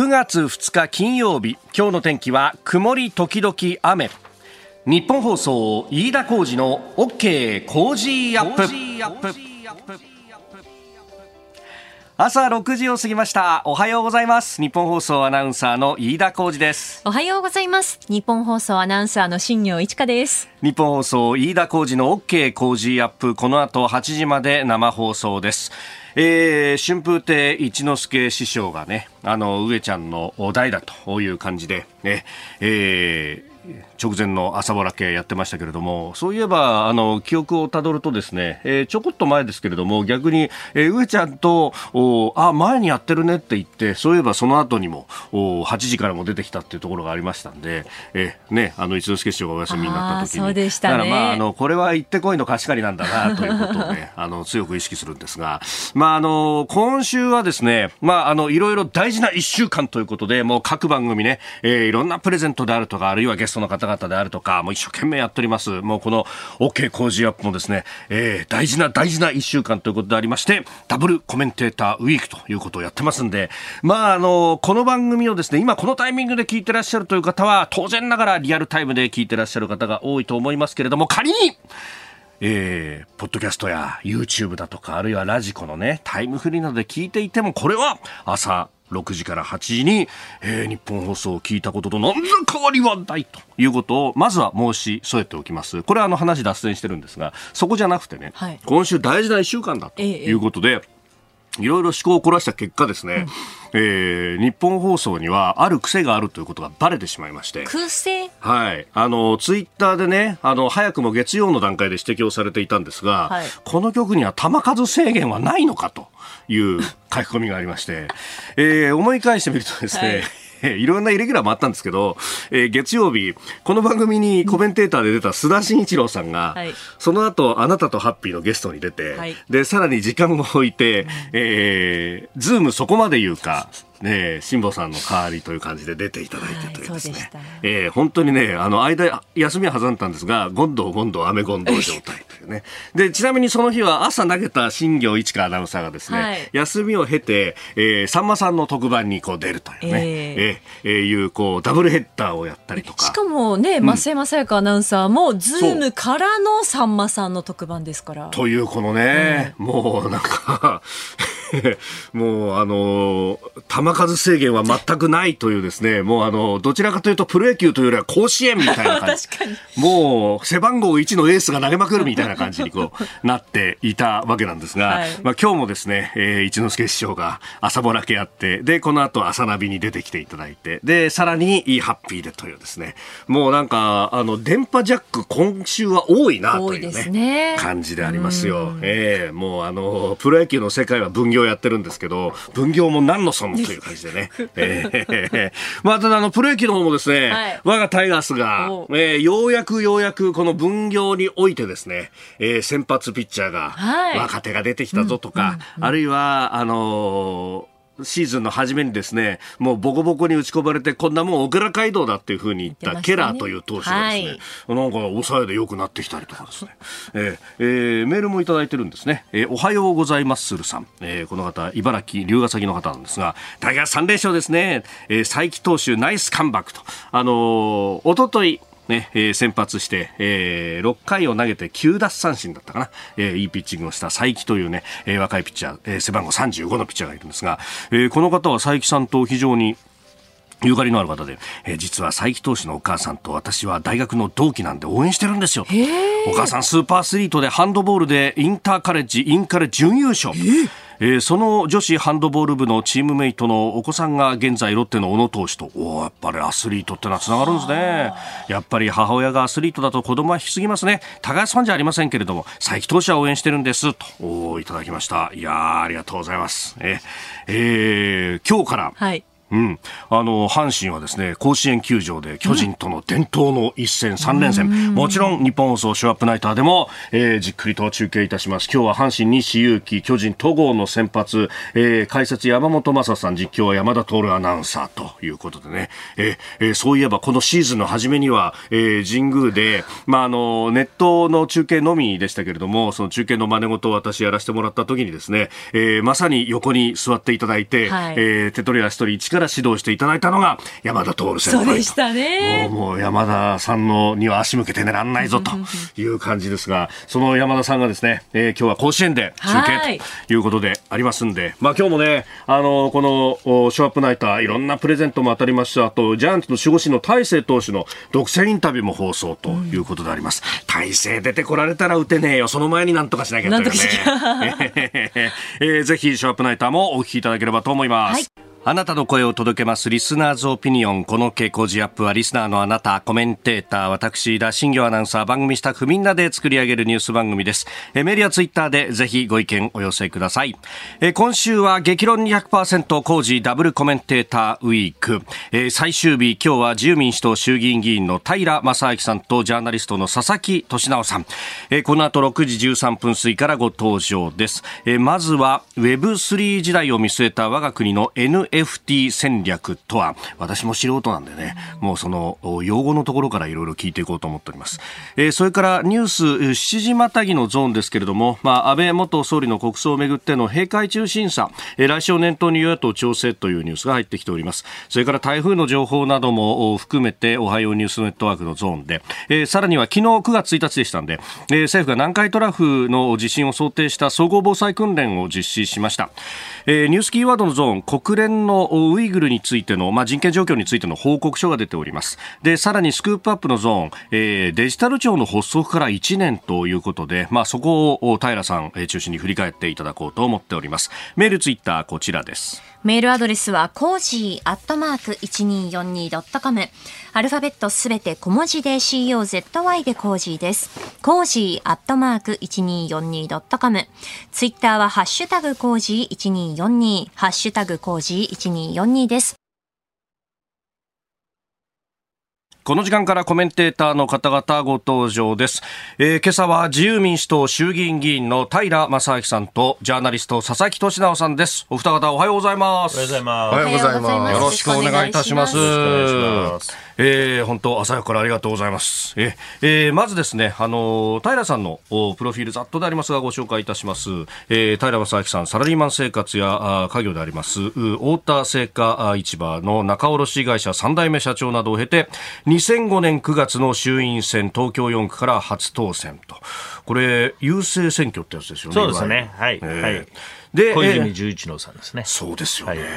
9月2日金曜日今日の天気は曇り時々雨。日本放送飯田浩二の OK 工事アップ。朝6時を過ぎました。おはようございます。日本放送アナウンサーの飯田浩二です。おはようございます。日本放送アナウンサーの新業一華です。日本放送飯田浩二の OK 工事アップ。この後8時まで生放送ですえー、春風亭一之輔師匠がね、あの、上ちゃんの代だという感じで、ね、えー、直前の朝ぼら系やってましたけれども、そういえば、あの、記憶をたどるとですね、えー、ちょこっと前ですけれども、逆に、えー、上ちゃんと、おあ、前にやってるねって言って、そういえばその後にも、お8時からも出てきたっていうところがありましたんで、えー、ね、あの、一之輔師匠がお休みになった時に。そうでしたね。だからまあ、あの、これは行ってこいの貸し借りなんだな、ということをね、あの、強く意識するんですが、まあ、あの、今週はですね、まあ、あの、いろいろ大事な1週間ということで、もう各番組ね、えー、いろんなプレゼントであるとか、あるいはゲストの方々であるとか、もう一生懸命やっております。もうこの OK 工事アップもですね、えー、大事な大事な1週間ということでありまして、ダブルコメンテーターウィークということをやってますんで、まあ、あの、この番組をですね、今このタイミングで聞いてらっしゃるという方は、当然ながらリアルタイムで聞いてらっしゃる方が多いと思いますけれども、仮に、えー、ポッドキャストや YouTube だとか、あるいはラジコのね、タイムフリーなどで聞いていても、これは朝6時から8時に、えー、日本放送を聞いたことと何ら変わりはないということをまずは申し添えておきます。これはあの話脱線してるんですが、そこじゃなくてね、はい、今週大事な1週間だということで、ええいろいろ思考を凝らした結果ですね、うん、えー、日本放送にはある癖があるということがばれてしまいまして。癖？はい。あの、ツイッターでね、あの、早くも月曜の段階で指摘をされていたんですが、はい、この曲には球数制限はないのかという書き込みがありまして、えー、思い返してみるとですね、はい。いろんなイレギュラーもあったんですけど、えー、月曜日、この番組にコメンテーターで出た須田慎一郎さんが、はい、その後、あなたとハッピーのゲストに出て、はい、で、さらに時間を置いて、えー、ズームそこまで言うか、ね、辛坊さんの代わりという感じで出ていただいてというですね、はい、えー、本当にね、あの、間、休みは挟んだんですが、ゴンドウゴンドウ、アメゴンドウ状態というね。で、ちなみにその日は朝投げた新行市佳アナウンサーがですね、はい、休みを経て、えー、さんまさんの特番にこう出るというね、えー、えー、いう、こう、ダブルヘッダーをやったりとか。しかもね、増山さやかアナウンサーも、ズームからのさんまさんの特番ですから。という、このね、うん、もうなんか もうあの球数制限は全くないというですね、もうあのどちらかというとプロ野球というよりは甲子園みたいな感じ。もう背番号1のエースが投げまくるみたいな感じにこうなっていたわけなんですが、はい、まあ今日もですね、えー、一之輔師匠が朝ぼらけあって、で、この後朝ナビに出てきていただいて、で、さらにいいハッピーでというですね、もうなんか、あの、電波ジャック今週は多いなというね、ね感じでありますよ。ええー、もうあの、プロ野球の世界は分業業やってるんですけど、分業も何のそのという感じでね。えー、まあ、ただあの、プロ野球の方もですね、はい、我がタイガースが、えー、ようやくようやくこの分業においてですね、えー、先発ピッチャーが、若手が出てきたぞとか、あるいは、あのーシーズンの初めにですね、もうボコボコに打ち込まれて、こんなもん小倉街道だっていうふうに言ったケラーという投手がですね、はい、なんか抑えで良くなってきたりとかですね、えーえー、メールもいただいてるんですね。えー、おはようございますするさん。えー、この方、茨城龍ヶ崎の方なんですが、大学3連勝ですね。えー、佐伯投手ナイスカムバックと。あのー、おととい、ね、えー、先発して、えー、6回を投げて9奪三振だったかな、えー、いいピッチングをした佐伯というね、えー、若いピッチャー、えー、背番号35のピッチャーがいるんですが、えー、この方は佐伯さんと非常にゆかりのある方で、えー、実は佐伯投手のお母さんと私は大学の同期なんで応援してるんですよ。お母さんスーパーアスリートでハンドボールでインターカレッジ、インカレ準優勝。えー、その女子ハンドボール部のチームメイトのお子さんが現在ロッテの小野投手とおやっぱりアスリートってのはつながるんですね。やっぱり母親がアスリートだと子供は引きすぎますね。高安ファンじゃありませんけれども佐伯投手は応援してるんですとおいただきました。いやありがとうございます。ええー、今日から、はいうん、あの阪神はですね甲子園球場で巨人との伝統の一戦3連戦、もちろん日本放送ショーアップナイターでも、えー、じっくりと中継いたします。今日は阪神西勇輝巨人戸郷の先発、えー、解説山本昌さん実況は山田徹アナウンサーということでね、えー、そういえばこのシーズンの初めには、えー、神宮で、まあ、あのネットの中継のみでしたけれどもその中継の真似事を私やらせてもらった時にですね、えー、まさに横に座っていただいて、はい、えー、手取り足取り一からから指導していただいたのが山田徹先輩そうでしたねもうもう山田さんのには足向けて寝らんないぞという感じですが、その山田さんがですね、えー、今日は甲子園で中継ということでありますんで、まあ今日もね、あのこのショーアップナイターいろんなプレゼントも当たりました。あとジャイアンツの守護神の大勢投手の独占インタビューも放送ということであります。大勢出てこられたら打てねえよ。その前になんとかしなきゃというね。えー、ぜひショーアップナイターもお聞きいただければと思います。はいあなたの声を届けますリスナーズオピニオン。この傾向時アップはリスナーのあなた、コメンテーター、私、田新行アナウンサー、番組スタッフみんなで作り上げるニュース番組です。えメディアツイッターでぜひご意見お寄せください。え今週は激論200%工事ダブルコメンテーターウィーク。え最終日、今日は自由民主党衆議院議員の平正明さんとジャーナリストの佐々木俊直さん。えこの後6時13分過ぎからご登場です。えまずは Web3 時代を見据えた我が国の n NFT 戦略とは私も素人なんでねもうその用語のところからいろいろ聞いていこうと思っております、えー、それからニュース7時またぎのゾーンですけれども、まあ、安倍元総理の国葬をめぐっての閉会中審査、えー、来週を念頭に与野党調整というニュースが入ってきております。それから台風の情報なども含めておはようニュースネットワークのゾーンで、えー、さらには昨日9月1日でしたんで、えー、政府が南海トラフの地震を想定した総合防災訓練を実施しました、えー、ニュースキーワードのゾーン国連のウイグルについての、まあ、人権状況についての報告書が出ております。でさらにスクープアップのゾーン、えー、デジタル庁の発足から1年ということで、まあ、そこを平さん、えー、中心に振り返っていただこうと思っております。メールツイッターこちらです。メールアドレスはコージーアットマーク 1242.com アルファベットすべて小文字で COZY でコージーです。コージーアットマーク 1242.com ツイッターはハッシュタグコージー1242ハッシュタグコージー1242です。この時間からコメンテーターの方々ご登場です、えー、今朝は自由民主党衆議院議員の平将明さんとジャーナリスト佐々木俊尚さんです。お二方おはようございます。おはようございます。おはようございます。よろしくお願いいたします。えー、本当朝早くからありがとうございます。ええー、まずですね、あの平さんのプロフィールざっとでありますがご紹介いたします。えー、平正明さん、サラリーマン生活や家業であります、太田製菓市場の仲卸会社3代目社長などを経て、2005年9月の衆院選東京4区から初当選と。これ、郵政選挙ってやつですよね。そうですね。はい。えー、はい。で、小泉純一郎さんですね。そうですよね。はい。はい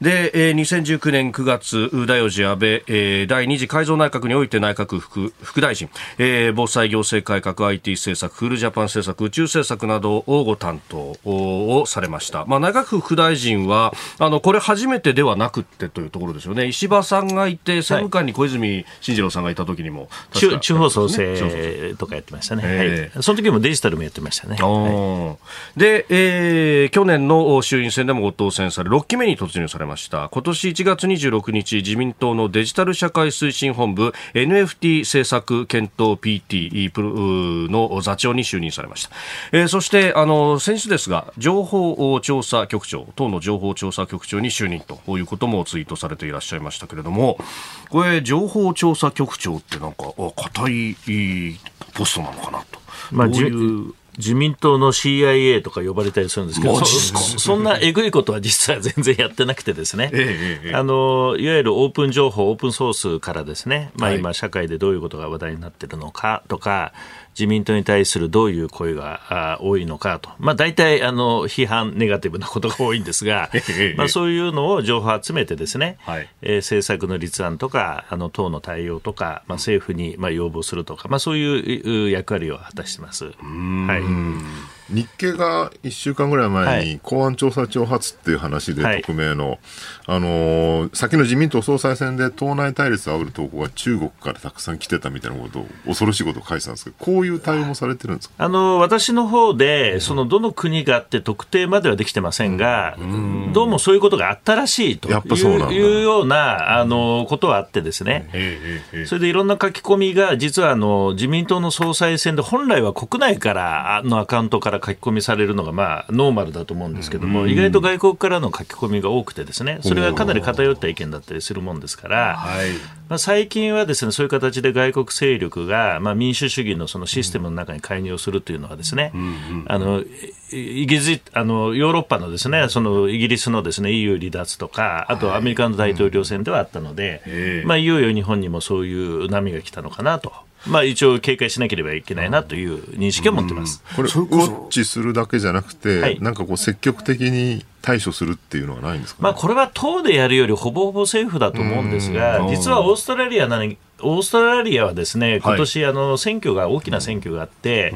で、えー、2019年9月、第4次安倍、えー、第2次改造内閣において内閣副副大臣、えー、防災行政改革、IT 政策、クールジャパン政策、宇宙政策などをご担当をされました。まあ、内閣府副大臣は、あの、これ初めてではなくてというところですよね。石破さんがいて、政務官に小泉進次郎さんがいた時にも、ね、地方創生とかやってましたね。えー、はい。その時もデジタルもやってましたね。はい、で、えー、去年の衆院選でもご当選され、6期目に突入されれました今年1月26日自民党のデジタル社会推進本部 NFT 政策検討 PT の座長に就任されました、えー、そしてあの先週ですが情報調査局長党の情報調査局長に就任ということもツイートされていらっしゃいましたけれどもこれ情報調査局長ってなんか硬いポストなのかなと。まあ、どういう自民党の CIA とか呼ばれたりするんですけど、そんなえぐいことは実は全然やってなくてですね、ええ、あのいわゆるオープン情報、オープンソースからですね、まあ、今、社会でどういうことが話題になっているのかとか、自民党に対するどういう声が多いのかと、まあ、大体あの批判、ネガティブなことが多いんですが、まあ、そういうのを情報を集めてですね、はい、えー、政策の立案とか、あの党の対応とか、まあ、政府にまあ要望するとか、まあ、そういう役割を果たしてます。はい日経が1週間ぐらい前に公安調査庁発っていう話で、匿名の、はい、あのー、先の自民党総裁選で党内対立をあぶる投稿が中国からたくさん来てたみたいなことを、恐ろしいことを書いてたんですけど、こういう対応もされてるんですか？あの私の方で、そのどの国があって特定まではできてませんが、うん、どうもそういうことがあったらしいといういうようなあのことはあってですね、それでいろんな書き込みが、実はあの自民党の総裁選で本来は国内からのアカウントからから書き込みされるのが、まあ、ノーマルだと思うんですけども、意外と外国からの書き込みが多くてですね、それがかなり偏った意見だったりするもんですから、まあ、最近はですね、そういう形で外国勢力が、まあ、民主主義のそのシステムの中に介入するというのはですね、あの、イギリス、あの、ヨーロッパのですね、そのイギリスのですね、EU 離脱とか、あとアメリカの大統領選ではあったので、まあ、いよいよ日本にもそういう波が来たのかなと。まあ、一応警戒しなければいけないなという認識を持ってます。これ、ウォッチするだけじゃなくて、はい、なんかこう積極的に対処するっていうのはないんですか、ね、まあ、これは党でやるよりほぼほぼ政府だと思うんですが、実はオーストラリアなオーストラリアはですね今年、はい、あの選挙が大きな選挙があって、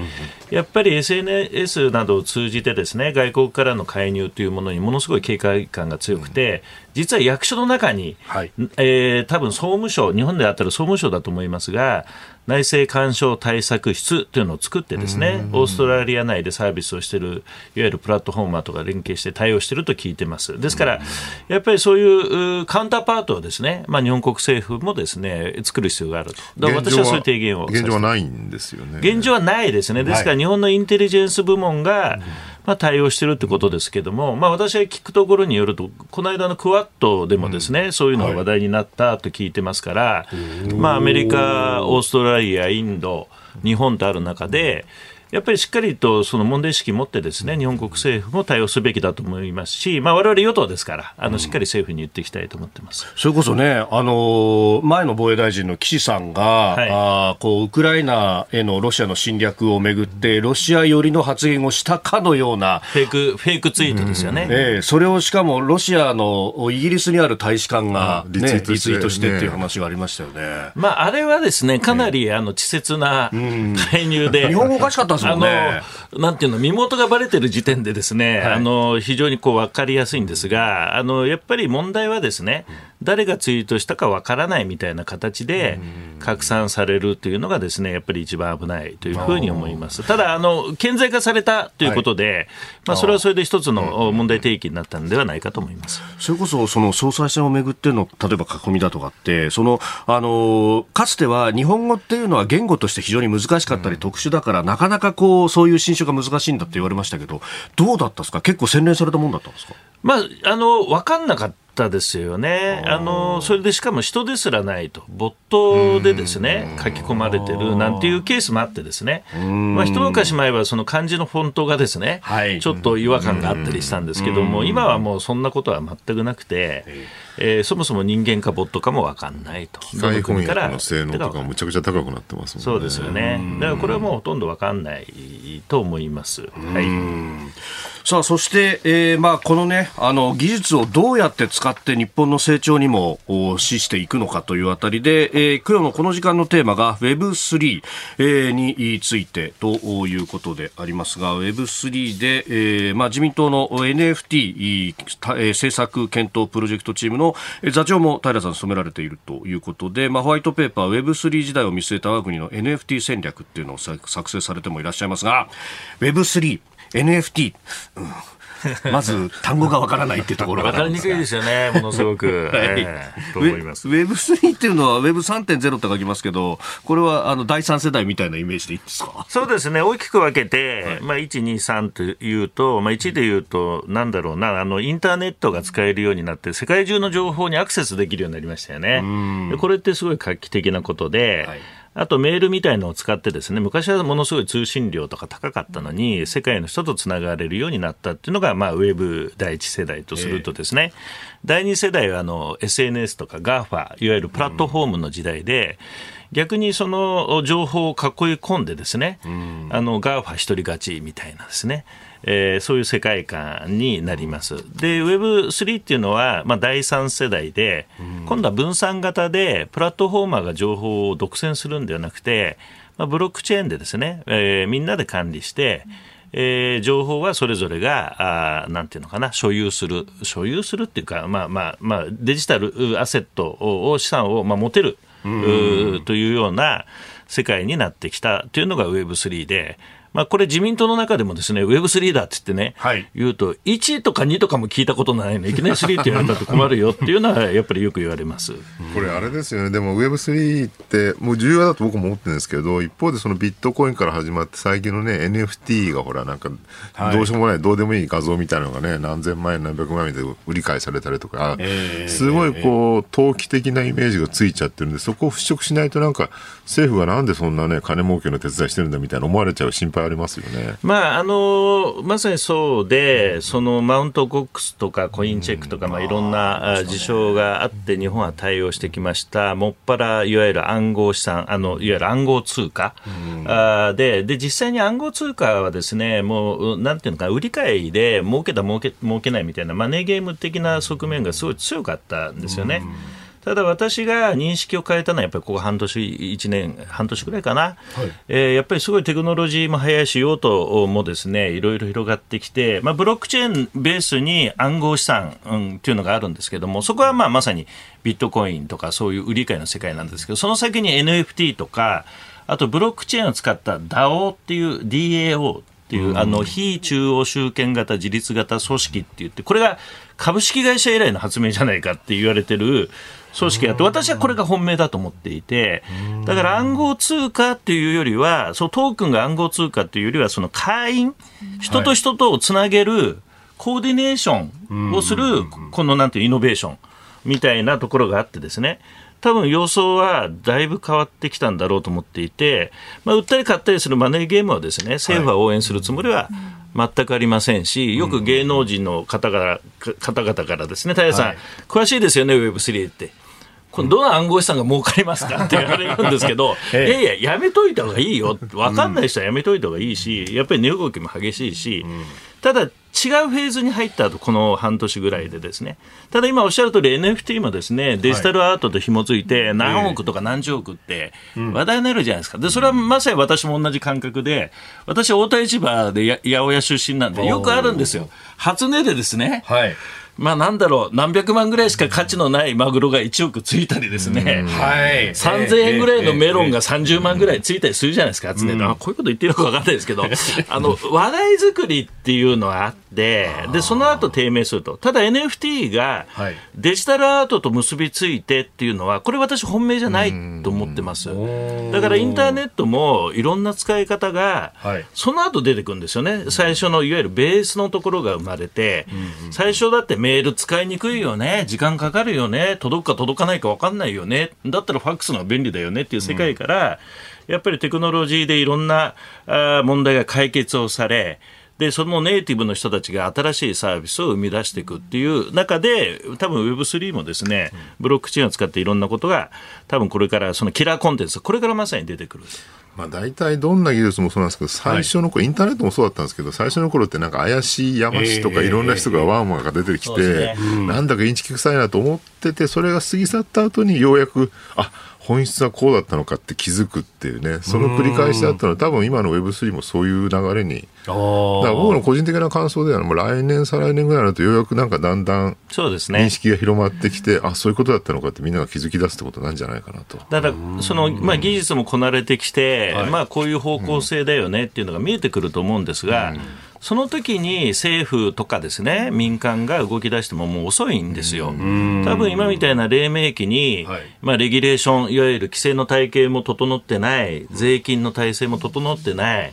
うん、やっぱり SNS などを通じてですね外国からの介入というものにものすごい警戒感が強くて、実は役所の中に、はい、えー、多分総務省日本であったら総務省だと思いますが内政干渉対策室というのを作ってですねオーストラリア内でサービスをしているいわゆるプラットフォーマーとか連携して対応していると聞いてます。ですからやっぱりそういうカウンターパートをですね、まあ、日本国政府もですね作る必要があると。私はそういう提言を現状はないんですよね。現状はないですね。ですから日本のインテリジェンス部門が、まあ、対応しているということですけれども、まあ、私が聞くところによると、この間のクワッドでもですね、うん、そういうのが話題になったと聞いてますから、はい、まあ、アメリカ、オーストラリア、インド、日本とある中で、やっぱりしっかりとその問題意識を持ってですね日本国政府も対応すべきだと思いますし、まあ、我々与党ですからあのしっかり政府に言っていきたいと思ってます、それこそね、あの前の防衛大臣の岸さんが、はい、あこうウクライナへのロシアの侵略をめぐってロシア寄りの発言をしたかのようなフェイクフェイクツイートですよね、うん、えー、それをしかもロシアのイギリスにある大使館が、ね、リツイートしてっていう話がありましたよね、まあ、あれはですねかなり、あの稚拙な介入で、日本語おかしかったですもんね。なんていうの、身元がばれてる時点でですね、はい、あの、非常にこう分かりやすいんですが、あの、やっぱり問題はですね、誰がツイートしたか分からないみたいな形で拡散されるというのがですね、やっぱり一番危ないというふうに思います。ただ、あの、顕在化されたということで、はい、まあ、それはそれで一つの問題提起になったんではないかと思います。それこそ、その総裁選をめぐっての、例えば囲みだとかって、その、あの、かつては日本語っていうのは言語として非常に難しかったり特殊だから、なかなかこう、そういう新種が難しいんだって言われましたけど、どうだったですか？結構洗練されたもんだったんですか？まあ、あの、分かんなかったですよね。あの、それでしかも人ですらないと。ボットでですね、書き込まれてるなんていうケースもあってですね。まあ、一昔前はその漢字のフォントがですね、はい、ちょっと違和感があったりしたんですけども、今はもうそんなことは全くなくて、えー、そもそも人間かボットかも分かんないと。機械翻訳の性能とかむちゃくちゃ高くなってますもんね。そうですよね。だからこれはもうほとんど分かんないと思います。はい。さあそして、えーまあ、この,、ね、あの技術をどうやって使って日本の成長にも資していくのかというあたりで、えー、今日のこの時間のテーマが Web3、えー、についてということでありますが Web3 で、えーまあ、自民党の NFT 政策検討プロジェクトチームの座長も平さん務められているということで、まあ、ホワイトペーパー Web3 時代を見据えた我が国の NFT 戦略っていうのを作成されてもいらっしゃいますが Web3 NFT、うん、まず単語がわからないっていうところ。が分かりにくいですよね、ものすごく。はい。えー、と思います。Web3 っていうのは Web3.0 と書きますけど、これはあの第三世代みたいなイメージでいいですか？そうですね、大きく分けて、はい、まあ、1、2、3というと、まあ、1でいうと、なんだろうな、あのインターネットが使えるようになって、世界中の情報にアクセスできるようになりましたよね。これってすごい画期的なことで、はいあとメールみたいのを使ってですね、昔はものすごい通信量とか高かったのに、世界の人とつながれるようになったっていうのが、まあ、ウェブ第一世代とするとですね、えー、第二世代はあの SNS とか GAFA、いわゆるプラットフォームの時代で、逆にその情報を囲い込んでですね、あの GAFA 一人勝ちみたいなですね、えー、そういう世界観になります。で、Web3 っていうのは、まあ、第3世代で、今度は分散型で、プラットフォーマーが情報を独占するんではなくて、まあ、ブロックチェーンでですね、えー、みんなで管理して、えー、情報はそれぞれが、あなんていうのかな、所有する、所有するっていうか、まあまあまあ、デジタルアセットを、資産を、まあ、持てる、というような世界になってきた。というのが Web3 で、まあ、これ自民党の中でもですね、ウェブ3だって言ってね、はい、言うと、1とか2とかも聞いたことないのいきなり3って言われたと困るよっていうのは、やっぱりよく言われます。これあれですよね、でも Web3 ってもう重要だと僕も思ってるんですけど、一方でそのビットコインから始まって最近のね、NFT がほら、なんか、どうしようもない、どうでもいい画像みたいなのがね、何千万円、何百万円で売り買いされたりとか、すごいこう、投機的なイメージがついちゃってるんで、そこを払拭しないとなんか、政府がなんでそんなね、金儲けの手伝いしてるんだみたいな思われちゃう心配ありますよね。まあ、あのまさにそうで、そのマウントゴックスとかコインチェックとか、まあ、いろんな事象があって、日本は対応してきました、もっぱらいわゆる暗号資産、あのいわゆる暗号通貨、あでで、実際に暗号通貨はですね、もう、なんていうのか、売り買いで儲けた、儲け儲けないみたいな、マネーゲーム的な側面がすごい強かったんですよね。ただ私が認識を変えたのは、やっぱりここ半年、1年、半年ぐらいかな、はい、えー、やっぱりすごいテクノロジーも早いし、用途もですね。いろいろ広がってきて、まあ、ブロックチェーンベースに暗号資産、うん、っていうのがあるんですけども、そこはまあまさにビットコインとか、そういう売り買いの世界なんですけど、その先に NFT とか、あとブロックチェーンを使った DAO っていう DAO っていう、あの非中央集権型自立型組織って言って、これが株式会社以来の発明じゃないかって言われてる。組織があって、私はこれが本命だと思っていて、だから暗号通貨っていうよりは、そのトークンが暗号通貨っていうよりは、その会員、人と人とをつなげるコーディネーションをする、このなんていうイノベーションみたいなところがあってですね、多分様相はだいぶ変わってきたんだろうと思っていて、まあ、売ったり買ったりするマネーゲームはですね政府は応援するつもりは全くありませんし、よく芸能人の方々方々からですね、平さん、はい、詳しいですよね、Web3 って。こどの暗号資産が儲かりますかって言われるんですけど、いやいや、やめといた方がいいよ、分かんない人はやめといた方がいいし、やっぱり値動きも激しいし、ただ、違うフェーズに入った後、この半年ぐらいでですね。ただ今おっしゃる通り NFT もですね、デジタルアートと紐づいて何億とか何十億って話題になるじゃないですか。で、それはまさに私も同じ感覚で、私大田市場で八百屋出身なんでよくあるんですよ。初値でですね。はいまあなんだろう、何百万ぐらいしか価値のないマグロが1億ついたりですね、はい、3000円ぐらいのメロンが30万ぐらいついたりするじゃないですか、常に、あこういうこと言ってるのか分かんないですけど、あの話題作りっていうのはあって、でその後低迷すると、ただ NFT がデジタルアートと結びついてっていうのは、これ、私、本命じゃないと思ってます。だからインターネットもいろんな使い方が、その後出てくるんですよね、最初のいわゆるベースのところが生まれて、最初だってメール使いにくいよね、時間かかるよね、届くか届かないか分かんないよね、だったらファックスの方が便利だよねっていう世界から、やっぱりテクノロジーでいろんなあ問題が解決をされ、で、そのネイティブの人たちが新しいサービスを生み出していくっていう中で、多分 Web3 もですね、ブロックチェーンを使っていろんなことが、多分これからそのキラーコンテンツ、これからまさに出てくる。まあ、大体どんな技術もそうなんですけど、最初の頃、はい、インターネットもそうだったんですけど、最初の頃ってなんか怪しい山師とかいろんな人がワンワンが出てきて、なんだかインチキ臭いなと思ってて、それが過ぎ去った後にようやく、あ本質はこうだったのかって気づくっていうね、その繰り返しだったのは、多分今の Web3 もそういう流れに、だから僕の個人的な感想では、もう来年、再来年ぐらいになると、ようやくなんかだんだん認識が広まってきて、ね、あそういうことだったのかってみんなが気づき出すってことなんじゃないかなと。だからその、まあ、技術もこなれてきて、まあ、こういう方向性だよねっていうのが見えてくると思うんですが、うんその時に政府とかですね民間が動き出してももう遅いんですよ。多分今みたいな黎明期に、はい、まあ、レギュレーション、いわゆる規制の体系も整ってない、税金の体制も整ってない、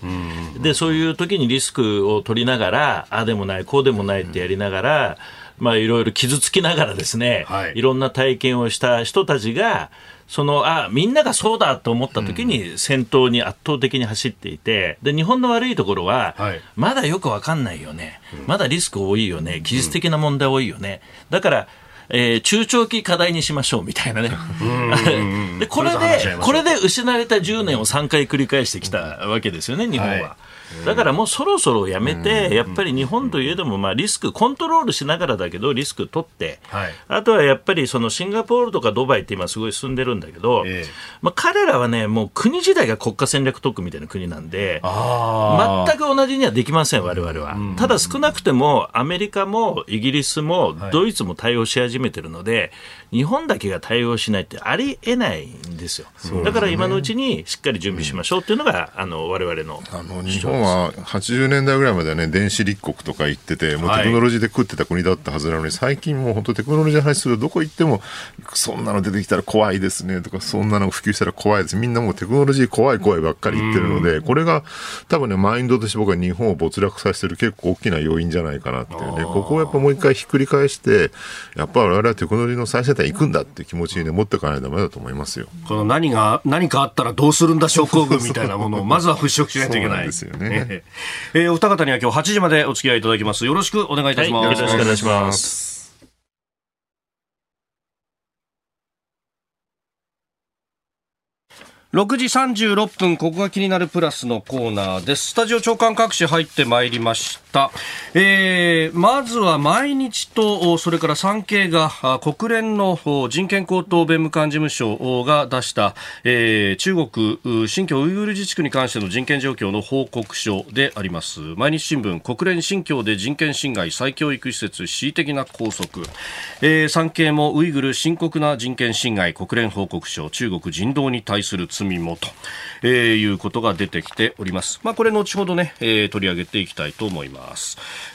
でそういう時にリスクを取りながら、ああでもない、こうでもないってやりながら、まあ、いろいろ傷つきながらですね、はい、いろんな体験をした人たちが、そのあみんながそうだと思った時に先頭に圧倒的に走っていてで日本の悪いところは、はい、まだよく分かんないよね、まだリスク多いよね。技術的な問題多いよね。だからえー、中長期課題にしましょうみたいなね。でこれで、これで失われた10年を3回繰り返してきたわけですよね、日本は。はいだからもうそろそろやめて、やっぱり日本といえども、まあ、リスク、コントロールしながらだけど、リスク取って、はい、あとはやっぱりそのシンガポールとかドバイって今、すごい進んでるんだけど、えー、まあ、彼らはね、もう国自体が国家戦略特区みたいな国なんで、全く同じにはできません、われわれは。ただ少なくても、アメリカもイギリスもドイツも対応し始めてるので、日本だけが対応しないってありえないんですよ。だから今のうちにしっかり準備しましょうっていうのが、あの我々のあの日本本は80年代ぐらいまではね、電子立国とか言ってて、もうテクノロジーで食ってた国だったはずなのに、はい、最近もう本当テクノロジーの話するとどこ行っても、そんなの出てきたら怖いですねとか、そんなの普及したら怖いです。みんなもうテクノロジー怖い怖いばっかり言ってるので、これが多分ね、マインドとして僕は日本を没落させてる結構大きな要因じゃないかなっていうね、ここをやっぱもう一回ひっくり返して、やっぱ我々はテクノロジーの最先端行くんだっていう気持ちにね、持っていかないとダメだと思いますよ。この何が、何かあったらどうするんだ症候群みたいなものをまずは払拭しないといけない。ですよね。えー、お二方には今日8時までお付き合いいただきます。よろしくお願いいたします。はい、よろしくお願いします。6時36分、ここが気になるプラスのコーナーです。スタジオ長官各紙入ってまいりました。えー、まずは毎日と、それから産経が国連の人権高等弁務官事務所が出した、えー、中国新疆ウイグル自治区に関しての人権状況の報告書であります。毎日新聞、国連新疆で人権侵害、再教育施設、恣意的な拘束。えー、産経もウイグル深刻な人権侵害、国連報告書、中国人道に対する罪もと、えー、いうことが出てきております。まあ、これ後ほどね、えー、取り上げていきたいと思います。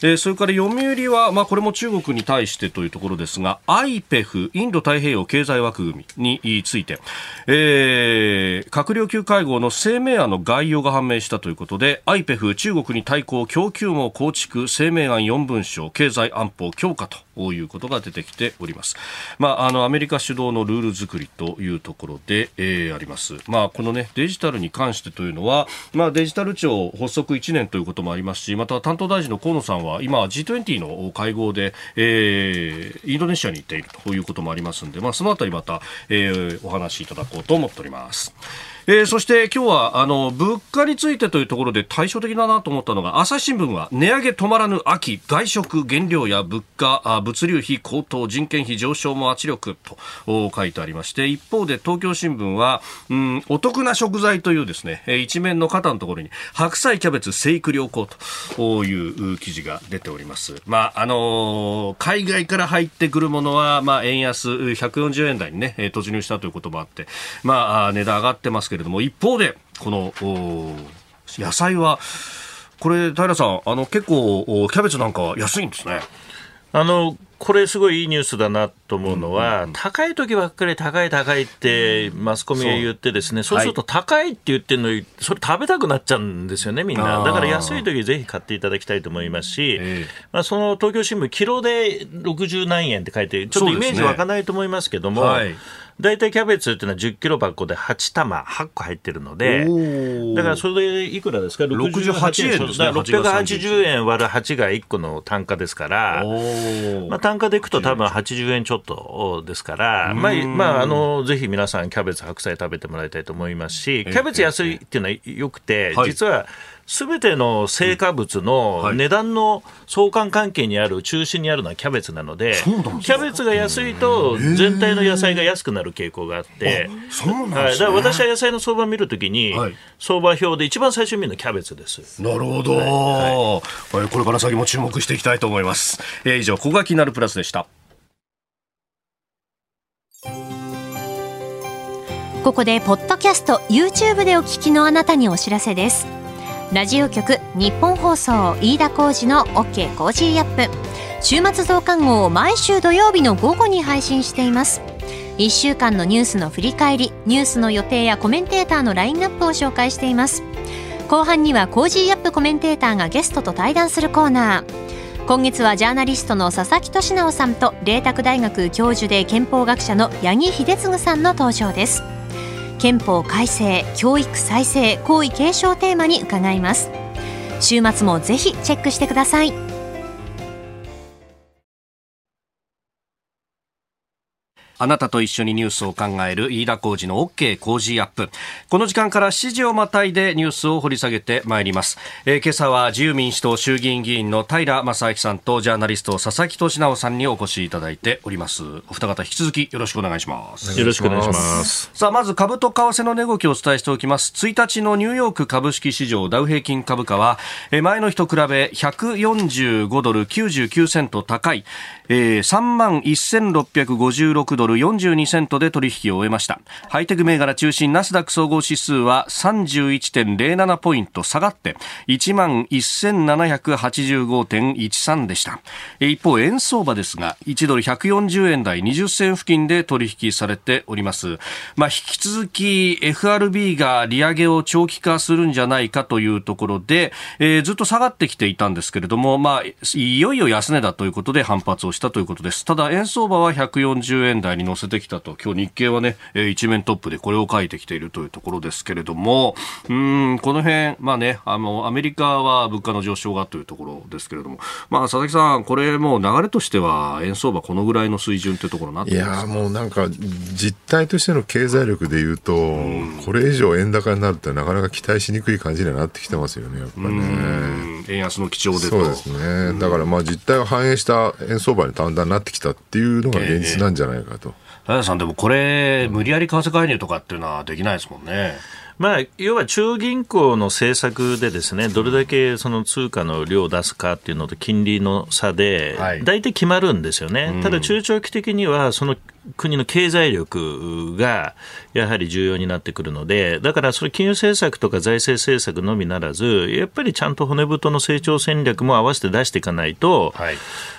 えー、それから読売は、まあ、これも中国に対してというところですが、IPEF、インド太平洋経済枠組みについて、えー、閣僚級会合の声明案の概要が判明したということで、IPEF 中国に対抗供給網構築声明案4文書、経済安保強化ということが出てきております。まあ、あの、アメリカ主導のルール作りというところで、えー、あります。まあ、このね、デジタルに関してというのは、まあ、デジタル庁発足1年ということもありますし、また担当大臣の河野さんは、今、G20 の会合で、えー、インドネシアに行っているということもありますので、まあ、そのあたりまた、えー、お話しいただこうと思っております。えー、そして今日はあの物価についてというところで対照的だなと思ったのが朝日新聞は値上げ止まらぬ秋外食原料や物価あ物流費高騰人件費上昇も圧力と書いてありまして一方で東京新聞は、うん、お得な食材というですね一面の肩のところに白菜キャベツ生育良好という記事が出ております。まああのー、海外から入ってくるものはまあ円安140円台にね突入したということもあってまあ値段上がってますけれども、一方で、この、野菜は、これ、平さん、あの、結構、キャベツなんか安いんですね。あの、これすごいいいニュースだなと思うのは、うんうん、高い時ばっかり高い高いってマスコミが言ってですね、そう。すると高いって言ってるのに、それ食べたくなっちゃうんですよね、みんな。だから安い時ぜひ買っていただきたいと思いますし、まあ、その東京新聞、キロで60何円って書いて、ちょっとイメージ湧かないと思いますけども、はい大体キャベツっていうのは10キロ箱で8玉、8個入ってるので、だからそれでいくらですか、68円ですね。680円割る8が1個の単価ですから、まあ、単価でいくと多分80円ちょっとですから、まあ、まあ、あの、ぜひ皆さんキャベツ、白菜食べてもらいたいと思いますし、キャベツ安いっていうのはよくて、実は、すべての成果物の値段の相関関係にある、中心にあるのはキャベツなので、キャベツが安いと、全体の野菜が安くなる傾向があって、はい、だから私は野菜の相場を見るときに、相場表で一番最初に見るのはキャベツです。なるほど、はい、これから先も注目していきたいと思います。えー、以上、ここが気になるプラスでした。ここでポッドキャスト YouTube でお聞きのあなたにお知らせですラジオ局ニッポン放送飯田浩司の OK Cozy up。週末増刊号を毎週土曜日の午後に配信しています。1週間のニュースの振り返りニュースの予定やコメンテーターのラインナップを紹介しています。後半には Cozy up コメンテーターがゲストと対談するコーナー。今月はジャーナリストの佐々木俊尚さんと麗澤大学教授で憲法学者の八木秀次さんの登場です。憲法改正教育再生皇位継承テーマに伺います。週末もぜひチェックしてください。あなたと一緒にニュースを考える飯田浩二の OK 工事アップ。この時間から7時をまたいでニュースを掘り下げてまいります。えー、今朝は自由民主党衆議院議員の平正明さんとジャーナリスト佐々木俊直さんにお越しいただいております。お二方引き続きよろしくお願いします。よろしくお願いします。さあ、まず株と為替の値動きをお伝えしておきます。1日のニューヨーク株式市場ダウ平均株価は、前の日と比べ145ドル99セント高い、えー、3万1656ドルル42セントで取引を終えました。ハイテク銘柄中心ナスダック総合指数は31.07ポイント下がって1万1785.13でした。一方円相場ですが1ドル140円台20銭付近で取引されております。まあ引き続き FRB が利上げを長期化するんじゃないかというところで、えー、ずっと下がってきていたんですけれどもまあいよいよ安値だということで反発をしたということです。ただ円相場は140円台に乗せてきたと。今日日経はね一面トップでこれを書いてきているというところですけれども。うんこの辺まあねあのアメリカは物価の上昇がというところですけれども。まあ佐々木さんこれもう流れとしては円相場このぐらいの水準というところになっていやもうなんか実態としての経済力でいうと、これ以上円高になるってなかなか期待しにくい感じにはなってきてますよねやっぱね。円安の基調でそうですね。だからまあ実態を反映した円相場にだんだんなってきたっていうのが現実なんじゃないかと。えー、さんでもこれ無理やり為替介入とかっていうのはできないですもんね。まあ、要は中銀行の政策でですねどれだけその通貨の量を出すかっていうのと金利の差で大体決まるんですよね、はい、ただ中長期的にはその国の経済力がやはり重要になってくるので、だからそれ金融政策とか財政政策のみならず、やっぱりちゃんと骨太の成長戦略も合わせて出していかないと、はい、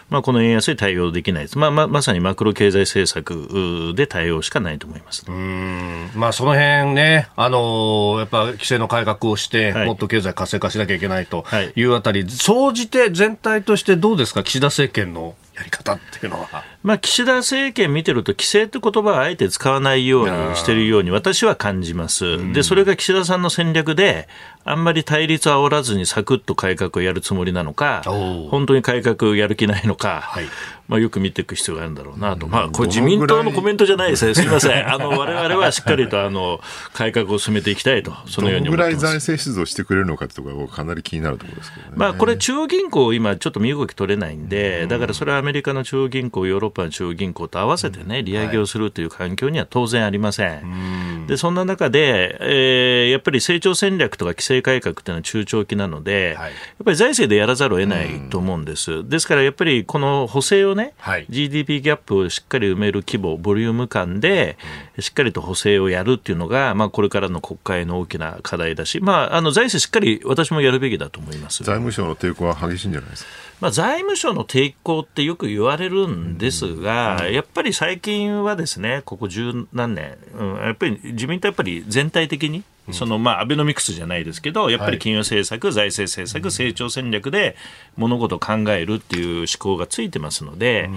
まあ、この円安に対応できないです、まあ、ままさにマクロ経済政策で対応しかないと思います。うん。まあ、その辺ね、あのー、やっぱ規制の改革をして、はい、もっと経済活性化しなきゃいけないというあたり、総じて全体としてどうですか、岸田政権のやり方っていうのは。まあ、岸田政権見てると、規制って言葉はあえて使わないようにしてるように私は感じます。で、それが岸田さんの戦略で、あんまり対立を煽らずにサクッと改革をやるつもりなのか、本当に改革やる気ないのか、はい、まあ、よく見ていく必要があるんだろうなと、まあ、これ自民党のコメントじゃないですね、すみません、あの我々はしっかりとあの改革を進めていきたいと、そのように思ってます。どのぐらい財政出動してくれるのかってところがかなり気になるところですけど、ね、まあ、これ、中央銀行、今、ちょっと身動き取れないんで、だからそれはアメリカの中央銀行、ヨーロッパの中央銀行と合わせてね、利上げをするという環境には当然ありません。でそんな中で、えー、やっぱり成長戦略とか規制改革っていうのは中長期なので、はい、やっぱり財政でやらざるを得ないと思うんです。ですからやっぱりこの補正をね、はい、GDP ギャップをしっかり埋める規模、ボリューム感で、しっかりと補正をやるっていうのが、まあ、これからの国会の大きな課題だし、まあ、あの財政しっかり私もやるべきだと思います。財務省の抵抗は激しいんじゃないですか？まあ、財務省の抵抗ってよく言われるんですが、やっぱり最近はですね、ここ十何年、うん、やっぱり自民党やっぱり全体的に、そのまあアベノミクスじゃないですけど、やっぱり金融政策、財政政策、成長戦略で物事を考えるっていう思考がついてますので、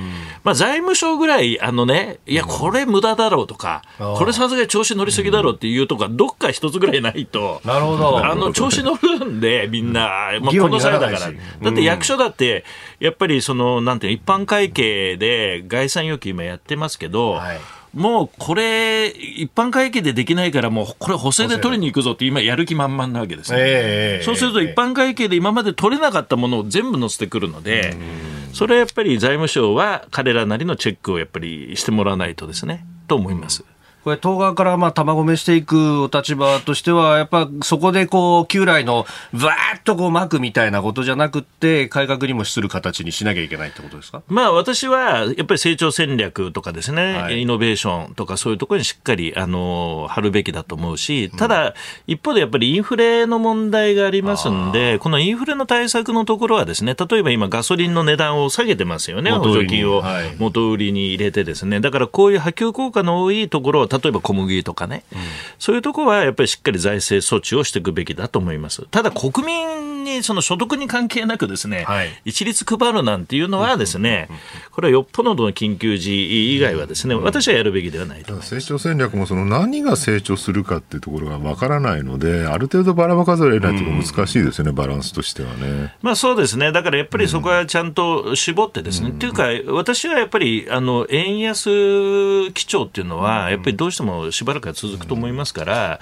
まあ、財務省ぐらい、あのね、いや、これ無駄だろうとか、これさすがに調子乗りすぎだろうっていうとか、どっか一つぐらいないと、なるほど。あの調子乗るんで、みんな、まあ、この際だから、だって役所だって、やっぱりその、なんていう一般会計で概算要求今やってますけど、はい。もうこれ、一般会計でできないから、もうこれ、補正で取りに行くぞって、今、やる気満々なわけですね、えー、そうすると、一般会計で今まで取れなかったものを全部載せてくるので、それはやっぱり財務省は、彼らなりのチェックをやっぱりしてもらわないとですね、と思います。これ、党側からまあ卵めしていくお立場としては、やっぱそこでこう、旧来のばーっとこう巻くみたいなことじゃなくて、改革にもする形にしなきゃいけないってことですか？まあ私は、やっぱり成長戦略とかですね、はい、イノベーションとかそういうところにしっかり、あの、貼るべきだと思うし、ただ、一方でやっぱりインフレの問題がありますんで、このインフレの対策のところはですね、例えば今ガソリンの値段を下げてますよね、補助金を元売りに入れてですね、だからこういう波及効果の多いところを、例えば小麦とかね、うん、そういうところはやっぱりしっかり財政措置をしていくべきだと思います。ただ国民にその所得に関係なくですね、はい、一律配るなんていうのはですね、これはよっぽどの緊急時以外はですね、私はやるべきではないと成長戦略もその何が成長するかっていうところがわからないので、ある程度ばらまかざるを得ないというのが難しいですよね、うん、バランスとしてはね。まあそうですね。だからやっぱりそこはちゃんと絞ってですね。うん、っていうか、私はやっぱり、あの、円安基調っていうのは、やっぱりどうしてもしばらくは続くと思いますから、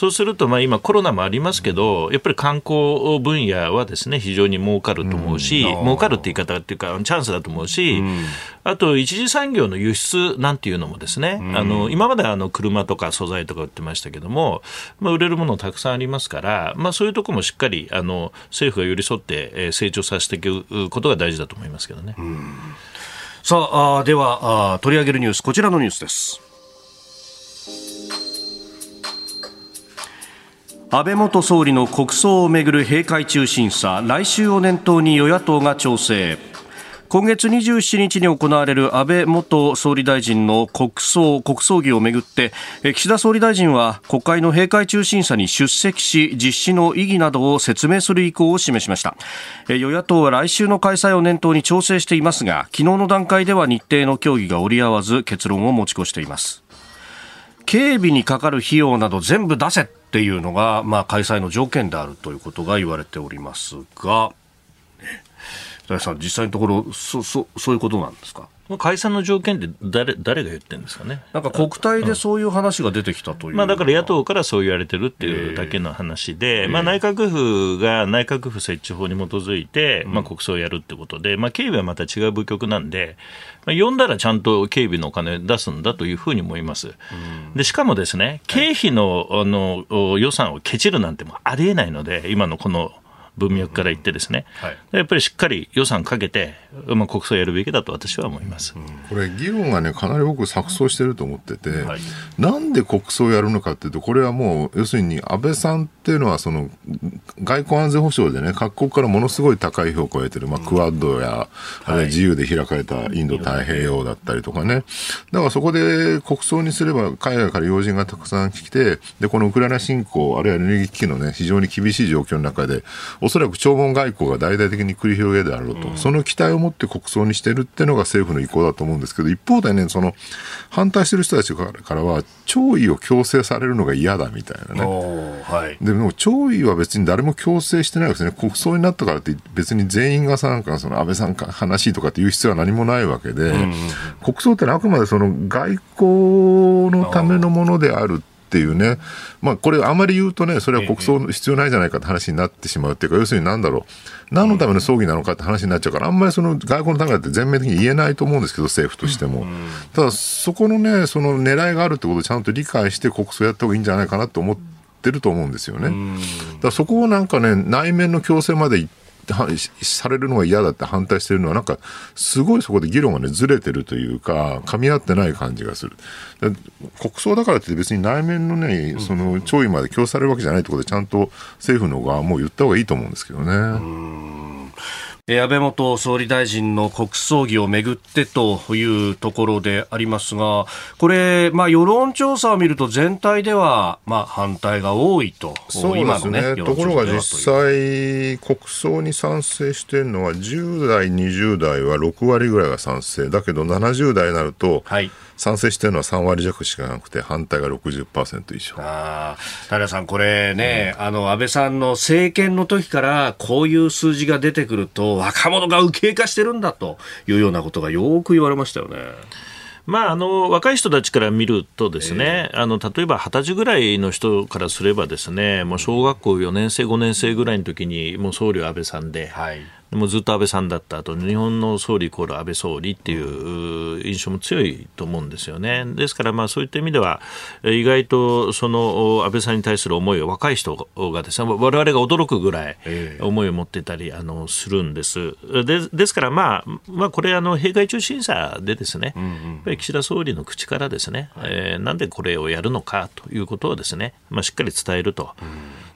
そうすると、まあ、今、コロナもありますけど、やっぱり観光分野はですね非常に儲かると思うし、うん、儲かるって言い方っていうか、チャンスだと思うし、うん、あと一次産業の輸出なんていうのもですね、うん、あの今まであの車とか素材とか売ってましたけども、まあ、売れるものたくさんありますから、まあ、そういうところもしっかりあの政府が寄り添って成長させていくことが大事だと思いますけどね。さああではあ取り上げるニュースこちらのニュースです安倍元総理の国葬をめぐる閉会中審査来週を念頭に与野党が調整今月27日に行われる安倍元総理大臣の国葬、国葬儀をめぐって、岸田総理大臣は国会の閉会中審査に出席し、実施の意義などを説明する意向を示しました。与野党は来週の開催を念頭に調整していますが、昨日の段階では日程の協議が折り合わず結論を持ち越しています。警備にかかる費用など全部出せっていうのが、まあ、開催の条件であるということが言われておりますが、さん、実際のところ、そそそういうことなんですか？解散の条件って誰誰が言ってるんですかね。なんか国体でそういう話が出てきたという、うん、まあ、だから野党からそう言われてるっていうだけの話で、えー、まあ、内閣府が内閣府設置法に基づいて、まあ、国葬をやるってことで、まあ、警備はまた違う部局なんで、まあ、呼んだらちゃんと警備のお金出すんだというふうに思います。でしかもですね経費のあの予算をけちるなんてもありえないので、今のこの文脈から言ってですね、はい、やっぱりしっかり予算かけて、まあ、国葬やるべきだと私は思います、うん、これ、議論がね、かなり僕、錯綜してると思ってて、はい、なんで国葬をやるのかっていうと、これはもう、要するに安倍さんっていうのは、その外交安全保障でね、各国からものすごい高い評価を得てる、まあ、クアッドや、あれ自由で開かれたインド太平洋だったりとかね、だからそこで国葬にすれば、海外から要人がたくさん来て、でこのウクライナ侵攻、あるいはエネルギー危機のね、非常に厳しい状況の中で、おそらく弔問外交が大々的に繰り広げるであろうと、うん、その期待を持って国葬にしてるっていうのが政府の意向だと思うんですけど、一方でね、その反対してる人たちからは、弔意を強制されるのが嫌だみたいなね。はい、でも、弔意は別に誰も強制してないですね。国葬になったからって別に全員がさ、なんかその安倍さんか話とかっていう必要は何もないわけで、うん、国葬ってあくまでその外交のためのものであるっていうね、まあ、これ、あまり言うとね、それは国葬必要ないじゃないかって話になってしまう。っていうか、要するになんだろう、何のための葬儀なのかって話になっちゃうから、あんまりその外交のためだって全面的に言えないと思うんですけど、政府としても。ただ、そこのね、その狙いがあるってことをちゃんと理解して、国葬やった方がいいんじゃないかなと思ってると思うんですよね。だからそこをなんかね、内面の強制までいって、されるのが嫌だって反対してるのは、なんか、すごいそこで議論がね、ずれてるというか、噛み合ってない感じがする。国葬だからって別に内面のね、その、弔意まで強されるわけじゃないってことで、ちゃんと政府の側も言った方がいいと思うんですけどね。安倍元総理大臣の国葬儀をめぐってというところでありますが、これ、まあ、世論調査を見ると全体では、まあ、反対が多いと。そうですね。ねところが実際、国葬に賛成しているのは、10代、20代は6割ぐらいが賛成。だけど、70代になると、はい賛成してるのは3割弱しかなくて、反対が60%以上。あ平さん、これね、うん、あの安倍さんの政権の時からこういう数字が出てくると、若者が右傾化してるんだというようなことがよく言われましたよね。まあ、あの若い人たちから見るとですね、えー、あの例えば二十歳ぐらいの人からすればですねもう小学校4年生5年生ぐらいの時にもう総理は安倍さんで、はい、もうずっと安倍さんだったと日本の総理イコール安倍総理っていう印象も強いと思うんですよね。ですからまあそういった意味では意外とその安倍さんに対する思いを若い人がですね我々が驚くぐらい思いを持ってたりあのするんです。でですからまあまあこれあの閉会中審査でですね、やっぱり岸田総理の口からですね、えー、なんでこれをやるのかということをですね、まあしっかり伝えると。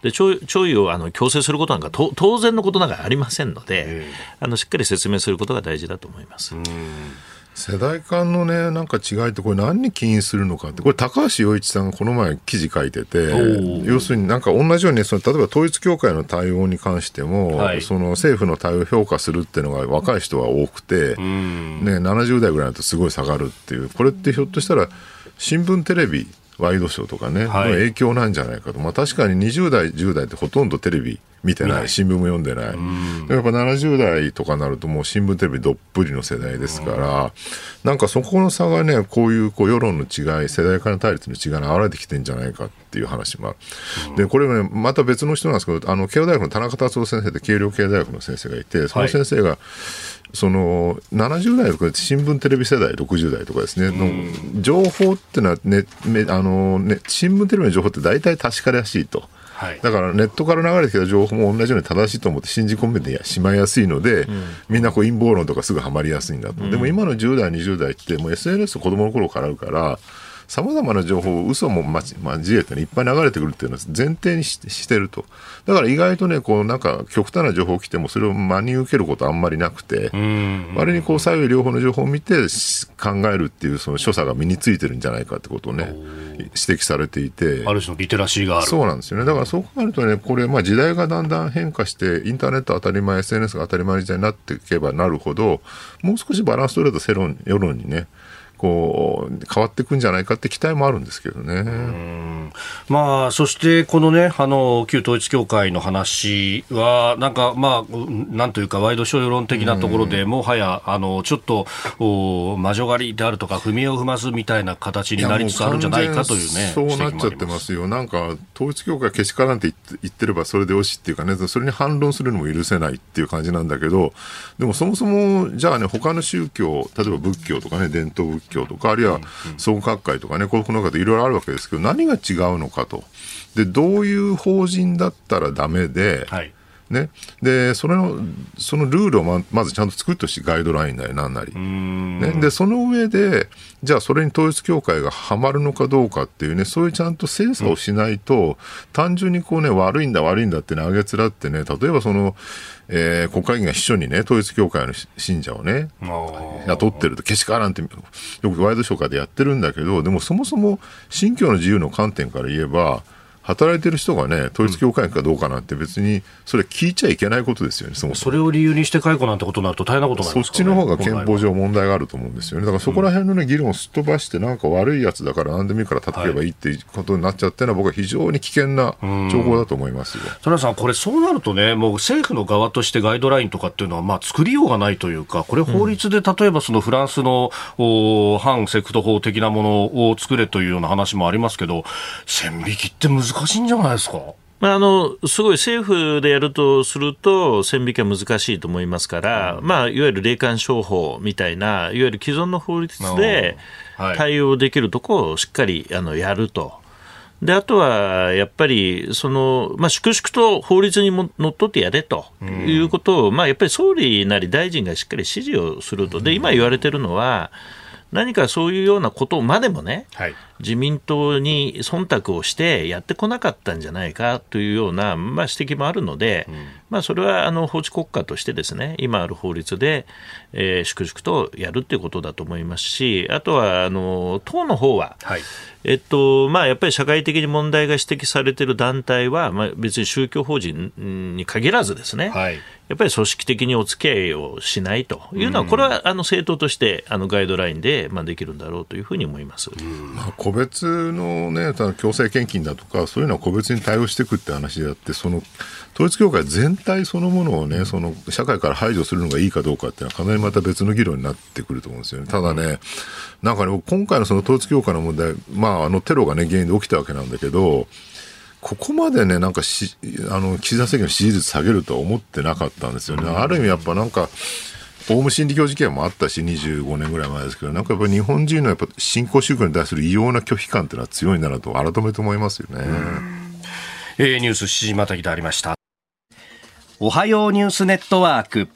で弔意をあの強制することなんか当然のことなんかありませんので、あのしっかり説明することが大事だと思います。世代間のね、なんか違いって、これ何に起因するのかって、これ高橋洋一さんがこの前記事書いてて、要するになんか同じように、その例えば統一教会の対応に関しても、はい、その政府の対応を評価するっていうのが若い人は多くて、ね、70代ぐらいだとすごい下がるっていう、これってひょっとしたら新聞テレビワイドショーとかね、はい、の影響なんじゃないかと、まあ、確かに20代、10代ってほとんどテレビ見てない、新聞も読んでない、やっぱ70代とかになると、もう新聞、テレビどっぷりの世代ですから、なんかそこの差がね、こういうこう世論の違い、世代間の対立の違いが現れてきてんじゃないかっていう話もある、でこれね、また別の人なんですけど、あの慶応大学の田中達夫先生って軽量系大学の先生がいて、その先生が、はいその70代とか新聞テレビ世代60代とかですね、の情報っていうのはね、あのね新聞テレビの情報って大体確からしいと。はい、だからネットから流れてきた情報も同じように正しいと思って信じ込めてしまいやすいので、うん、みんなこう陰謀論とかすぐはまりやすいんだと、うん、でも今の10代、20代ってもう SNS 子供の頃からあるから、さまざまな情報、嘘も交えて、ね、いっぱい流れてくるっていうのは前提にしてると。だから意外とね、こうなんか極端な情報が来てもそれを真に受けることあんまりなくて、割にこう左右両方の情報を見て考えるっていうその所作が身についてるんじゃないかってことをね、指摘されていて。ある種のリテラシーがある。そうなんですよね。だからそう考えるとね、これまあ時代がだんだん変化して、インターネット当たり前、SNS が当たり前時代になっていけばなるほど、もう少しバランス取れた世論世論にね、こう変わっていくんじゃないかって期待もあるんですけどね。まあ、そしてこのね、あの旧統一教会の話は、なんか、まあ、なんというか、ワイドショー世論的なところで、もはやあのちょっとお魔女狩りであるとか、踏みを踏ますみたいな形になりつつあるんじゃないかというね、そうなっちゃってますよ、なんか統一教会けしからんって言ってればそれでよしっていうかね、それに反論するのも許せないっていう感じなんだけど、でもそもそも、じゃあね、他の宗教、例えば仏教とかね、伝統仏教とか、あるいは総学会とかね、この方いろいろあるわけですけど、何が違うのかと。で、どういう法人だったらダメで、はいね、でそれのそのルールをままずちゃんと作ってほしいガイドラインなりなんなり、ね、でその上でじゃあそれに統一教会がはまるのかどうかっていうねそういうちゃんと精査をしないと、うん、単純にこうね悪いんだ悪いんだってねあげつらってね例えばその、えー、国会議員が秘書にね統一教会の信者をね雇ってるとけしからんってよくワイドショー。カーでやってるんだけどでもそもそも信教の自由の観点から言えば働いてる人がね、統一教会かどうかなんて別に、それ聞いちゃいけないことですよね、そもそれを理由にして解雇なんてことになると大変なことになりますか、ね、そっちの方が憲法上問題があると思うんですよね。だからそこら辺のね、議論をすっ飛ばして、なんか悪いやつだから何でもいいから叩けばいいっていうことになっちゃってるのは、僕は非常に危険な情報だと思いますよ。田さん、これそうなるとね、もう政府の側としてガイドラインとかっていうのは、まあ作りようがないというか、これ法律で例えばそのフランスの、お反セクト法的なものを作れというような話もありますけど、線引きって難しいんじゃないですか？かまあ、あのすごい政府でやるとすると、線引きは難しいと思いますから、うん、まあ、いわゆる霊感商法みたいな、いわゆる既存の法律で対応できるところをしっかりあのやると。であとはやっぱりその、まあ、粛々と法律にものっとってやれということを、うん、まあ、やっぱり総理なり大臣がしっかり指示をすると、で今言われてるのは、何かそういうようなことまでもね、はい、自民党に忖度をしてやってこなかったんじゃないかというような、まあ、指摘もあるので、うん、まあ、それはあの法治国家としてですね今ある法律で、えー、粛々とやるということだと思いますしあとはあの党の方は、はい。えっとまあ、やっぱり社会的に問題が指摘されている団体は、まあ、別に宗教法人に限らずですね、はい、やっぱり組織的にお付き合いをしないというのは、これはあの政党としてあのガイドラインで、まあ、できるんだろうというふうに思います、まあ、個別の、ね、強制献金だとか、そういうのは個別に対応していくって話であって、その統一教会全体そのものをね、その社会から排除するのがいいかどうかっていうのは、かなりまた別の議論になってくると思うんですよね。ただね、なんかね、今回のその統一教会の問題、まあ、あのテロがね、原因で起きたわけなんだけど、ここまでね、なんかし、あの、岸田政権の支持率下げるとは思ってなかったんですよね。ある意味やっぱなんか、オウム真理教事件もあったし、25年ぐらい前ですけど、なんかやっぱり日本人のやっぱ新興宗教に対する異様な拒否感っていうのは強いんだなと改めて思いますよね。えー、ニュース7時またぎでありました。おはようニュースネットワーク。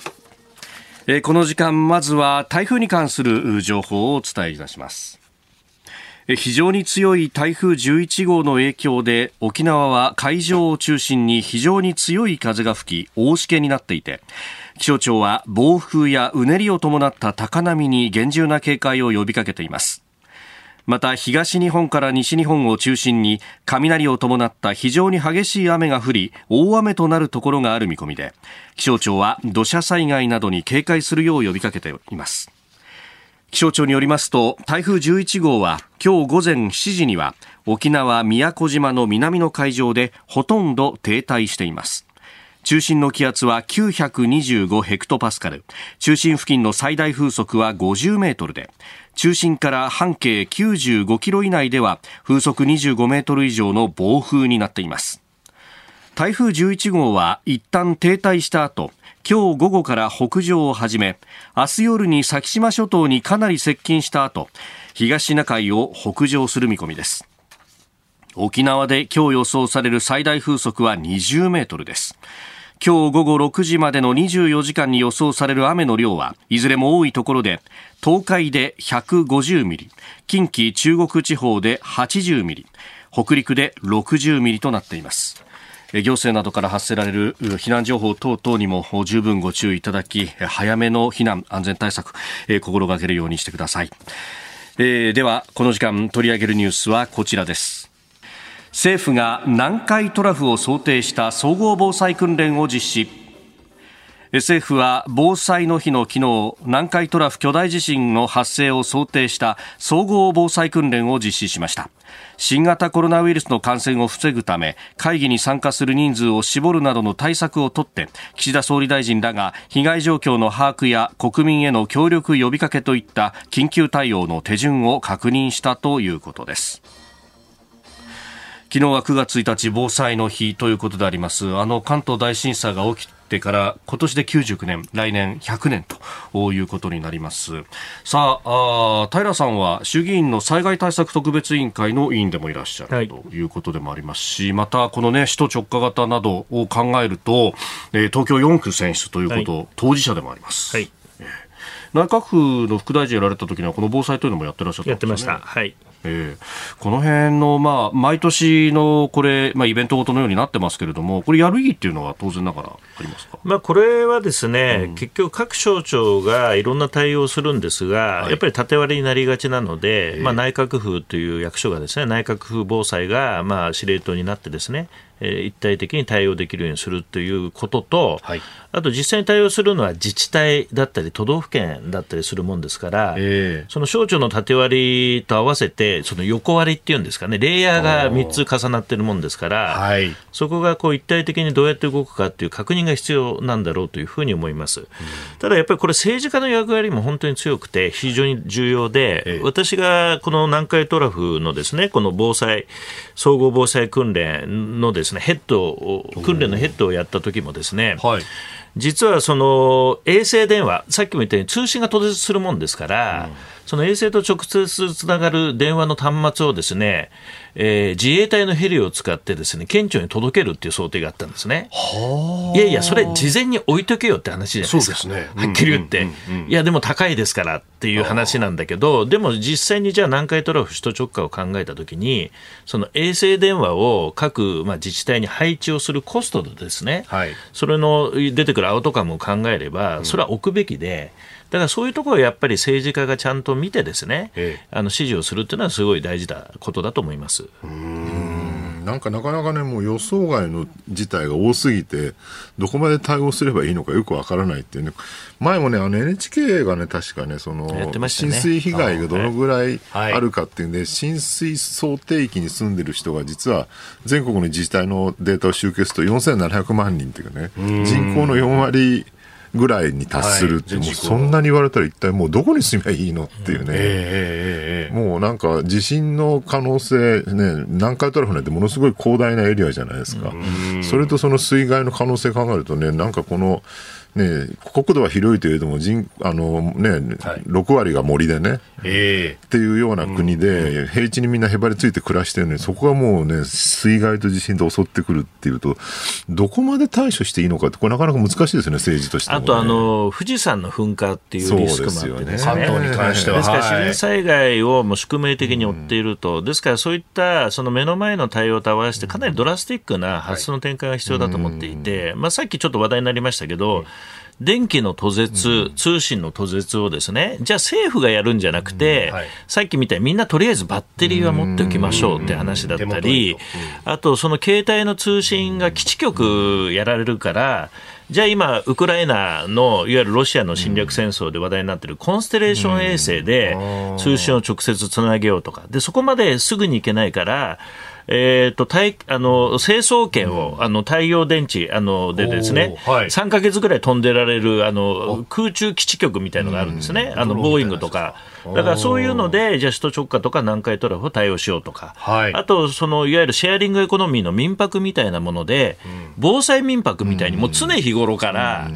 えー、この時間、まずは台風に関する情報をお伝えいたします。非常に強い台風11号の影響で沖縄は海上を中心に非常に強い風が吹き大しけになっていて気象庁は暴風やうねりを伴った高波に厳重な警戒を呼びかけています。また東日本から西日本を中心に雷を伴った非常に激しい雨が降り大雨となるところがある見込みで気象庁は土砂災害などに警戒するよう呼びかけています。気象庁によりますと台風11号は今日午前7時には沖縄宮古島の南の海上でほとんど停滞しています。中心の気圧は925ヘクトパスカル。中心付近の最大風速は50メートルで中心から半径95キロ以内では風速25メートル以上の暴風になっています。台風11号は一旦停滞した後今日午後から北上を始め明日夜に先島諸島にかなり接近した後東シナ海を北上する見込みです。沖縄で今日予想される最大風速は20メートルです。今日午後6時までの24時間に予想される雨の量はいずれも多いところで東海で150ミリ近畿中国地方で80ミリ北陸で60ミリとなっています。行政などから発せられる避難情報等々にも十分ご注意いただき早めの避難安全対策心がけるようにしてください、えー、ではこの時間取り上げるニュースはこちらです。政府が南海トラフを想定した総合防災訓練を実施。政府は防災の日の昨日南海トラフ巨大地震の発生を想定した総合防災訓練を実施しました。新型コロナウイルスの感染を防ぐため会議に参加する人数を絞るなどの対策をとって岸田総理大臣らが被害状況の把握や国民への協力呼びかけといった緊急対応の手順を確認したということです。昨日は9月1日防災の日ということであります。あの関東大震災が起きてから今年で99年来年100年ということになります。さああ平さんは衆議院の災害対策特別委員会の委員でもいらっしゃる、はい、ということでもありますしまたこのね首都直下型などを考えると、えー、東京4区選出ということ、はい、当事者でもあります、はい。内閣府の副大臣やられた時にはこの防災というのもやってらっしゃった、ね、やってました。はい。えー、この辺の、まあ、毎年のこれ、まあ、イベントごとのようになってますけれども、これ、やる意義っていうのは当然ながらありますか、まあ、これはですね、うん、結局、各省庁がいろんな対応をするんですが、はい、やっぱり縦割りになりがちなので、えー、まあ、内閣府という役所がですね、内閣府防災が、まあ、司令塔になってですね、え一体的に対応できるようにするということと、はい、あと実際に対応するのは自治体だったり都道府県だったりするもんですから、えー、その省庁の縦割りと合わせてその横割りっていうんですかねレイヤーが3つ重なっているもんですから、はい、そこがこう一体的にどうやって動くかっていう確認が必要なんだろうというふうに思います、うん、ただやっぱりこれ政治家の役割も本当に強くて非常に重要で、えー、私がこの南海トラフのですねこの防災総合防災訓練のですねヘッドを訓練のヘッドをやった時もですね、はい、実はその衛星電話さっきも言ったように通信が途絶するもんですから、うん、その衛星と直接つながる電話の端末をですねえー、自衛隊のヘリを使ってですね県庁に届けるっていう想定があったんですね。いやいや、それ事前に置いとけよって話じゃないですか。すね、はっきり言って、いや、でも高いですからっていう話なんだけど、でも実際にじゃあ南海トラフ首都直下を考えたときに、その衛星電話を各、まあ、自治体に配置をするコストでですね、はい、それの出てくるアウトカムを考えれば、それは置くべきで、だからそういうところをやっぱり政治家がちゃんと見てですね、ええ、あの指示をするっていうのはすごい大事なことだと思います。うん。なんかなかなかね、もう予想外の事態が多すぎて、どこまで対応すればいいのかよくわからないっていうね、前もね、あの NHK がね、確かね、その、ね、浸水被害がどのぐらいあるかっていうんで、はい、浸水想定域に住んでる人が実は全国の自治体のデータを集計すると4700万人っていうかね、人口の4割、ぐらいに達するって、はい、もうそんなに言われたら一体もうどこに住みゃいいのっていうね、えー、もうなんか地震の可能性、ね、南海トラフなんてものすごい広大なエリアじゃないですか、それとその水害の可能性考えるとね、なんかこの、ね、国土は広いといえども人あの、ねはい、6割が森でね、えー、っていうような国で、うん、平地にみんなへばりついて暮らしてるのにそこがもうね水害と地震で襲ってくるっていうとどこまで対処していいのかってこれなかなか難しいですね政治として、ね、あとあの富士山の噴火っていうリスクもあってですね、関東に関しては。ですから自然災害をもう宿命的に追っていると、うん、ですからそういったその目の前の対応と合わせてかなりドラスティックな発想の転換が必要だと思っていて、まあ、さっきちょっと話題になりましたけど、電気の途絶、通信の途絶をですね、じゃあ政府がやるんじゃなくて、はい、さっきみたいにみんなとりあえずバッテリーは持っておきましょうって話だったり、あとその携帯の通信が基地局やられるから、じゃあ今、ウクライナのいわゆるロシアの侵略戦争で話題になっているコンステレーション衛星で通信を直接つなげようとか、でそこまですぐに行けないから、えーと、とあの成層圏を、うん、あの太陽電池あのでですね、はい、3か月ぐらい飛んでられるあの空中基地局みたいのがあるんですね、あのボーイングとか。だからそういうので、じゃあ首都直下とか南海トラフを対応しようとか、はい、あとそのいわゆるシェアリングエコノミーの民泊みたいなもので、うん、防災民泊みたいに、もう常日頃から、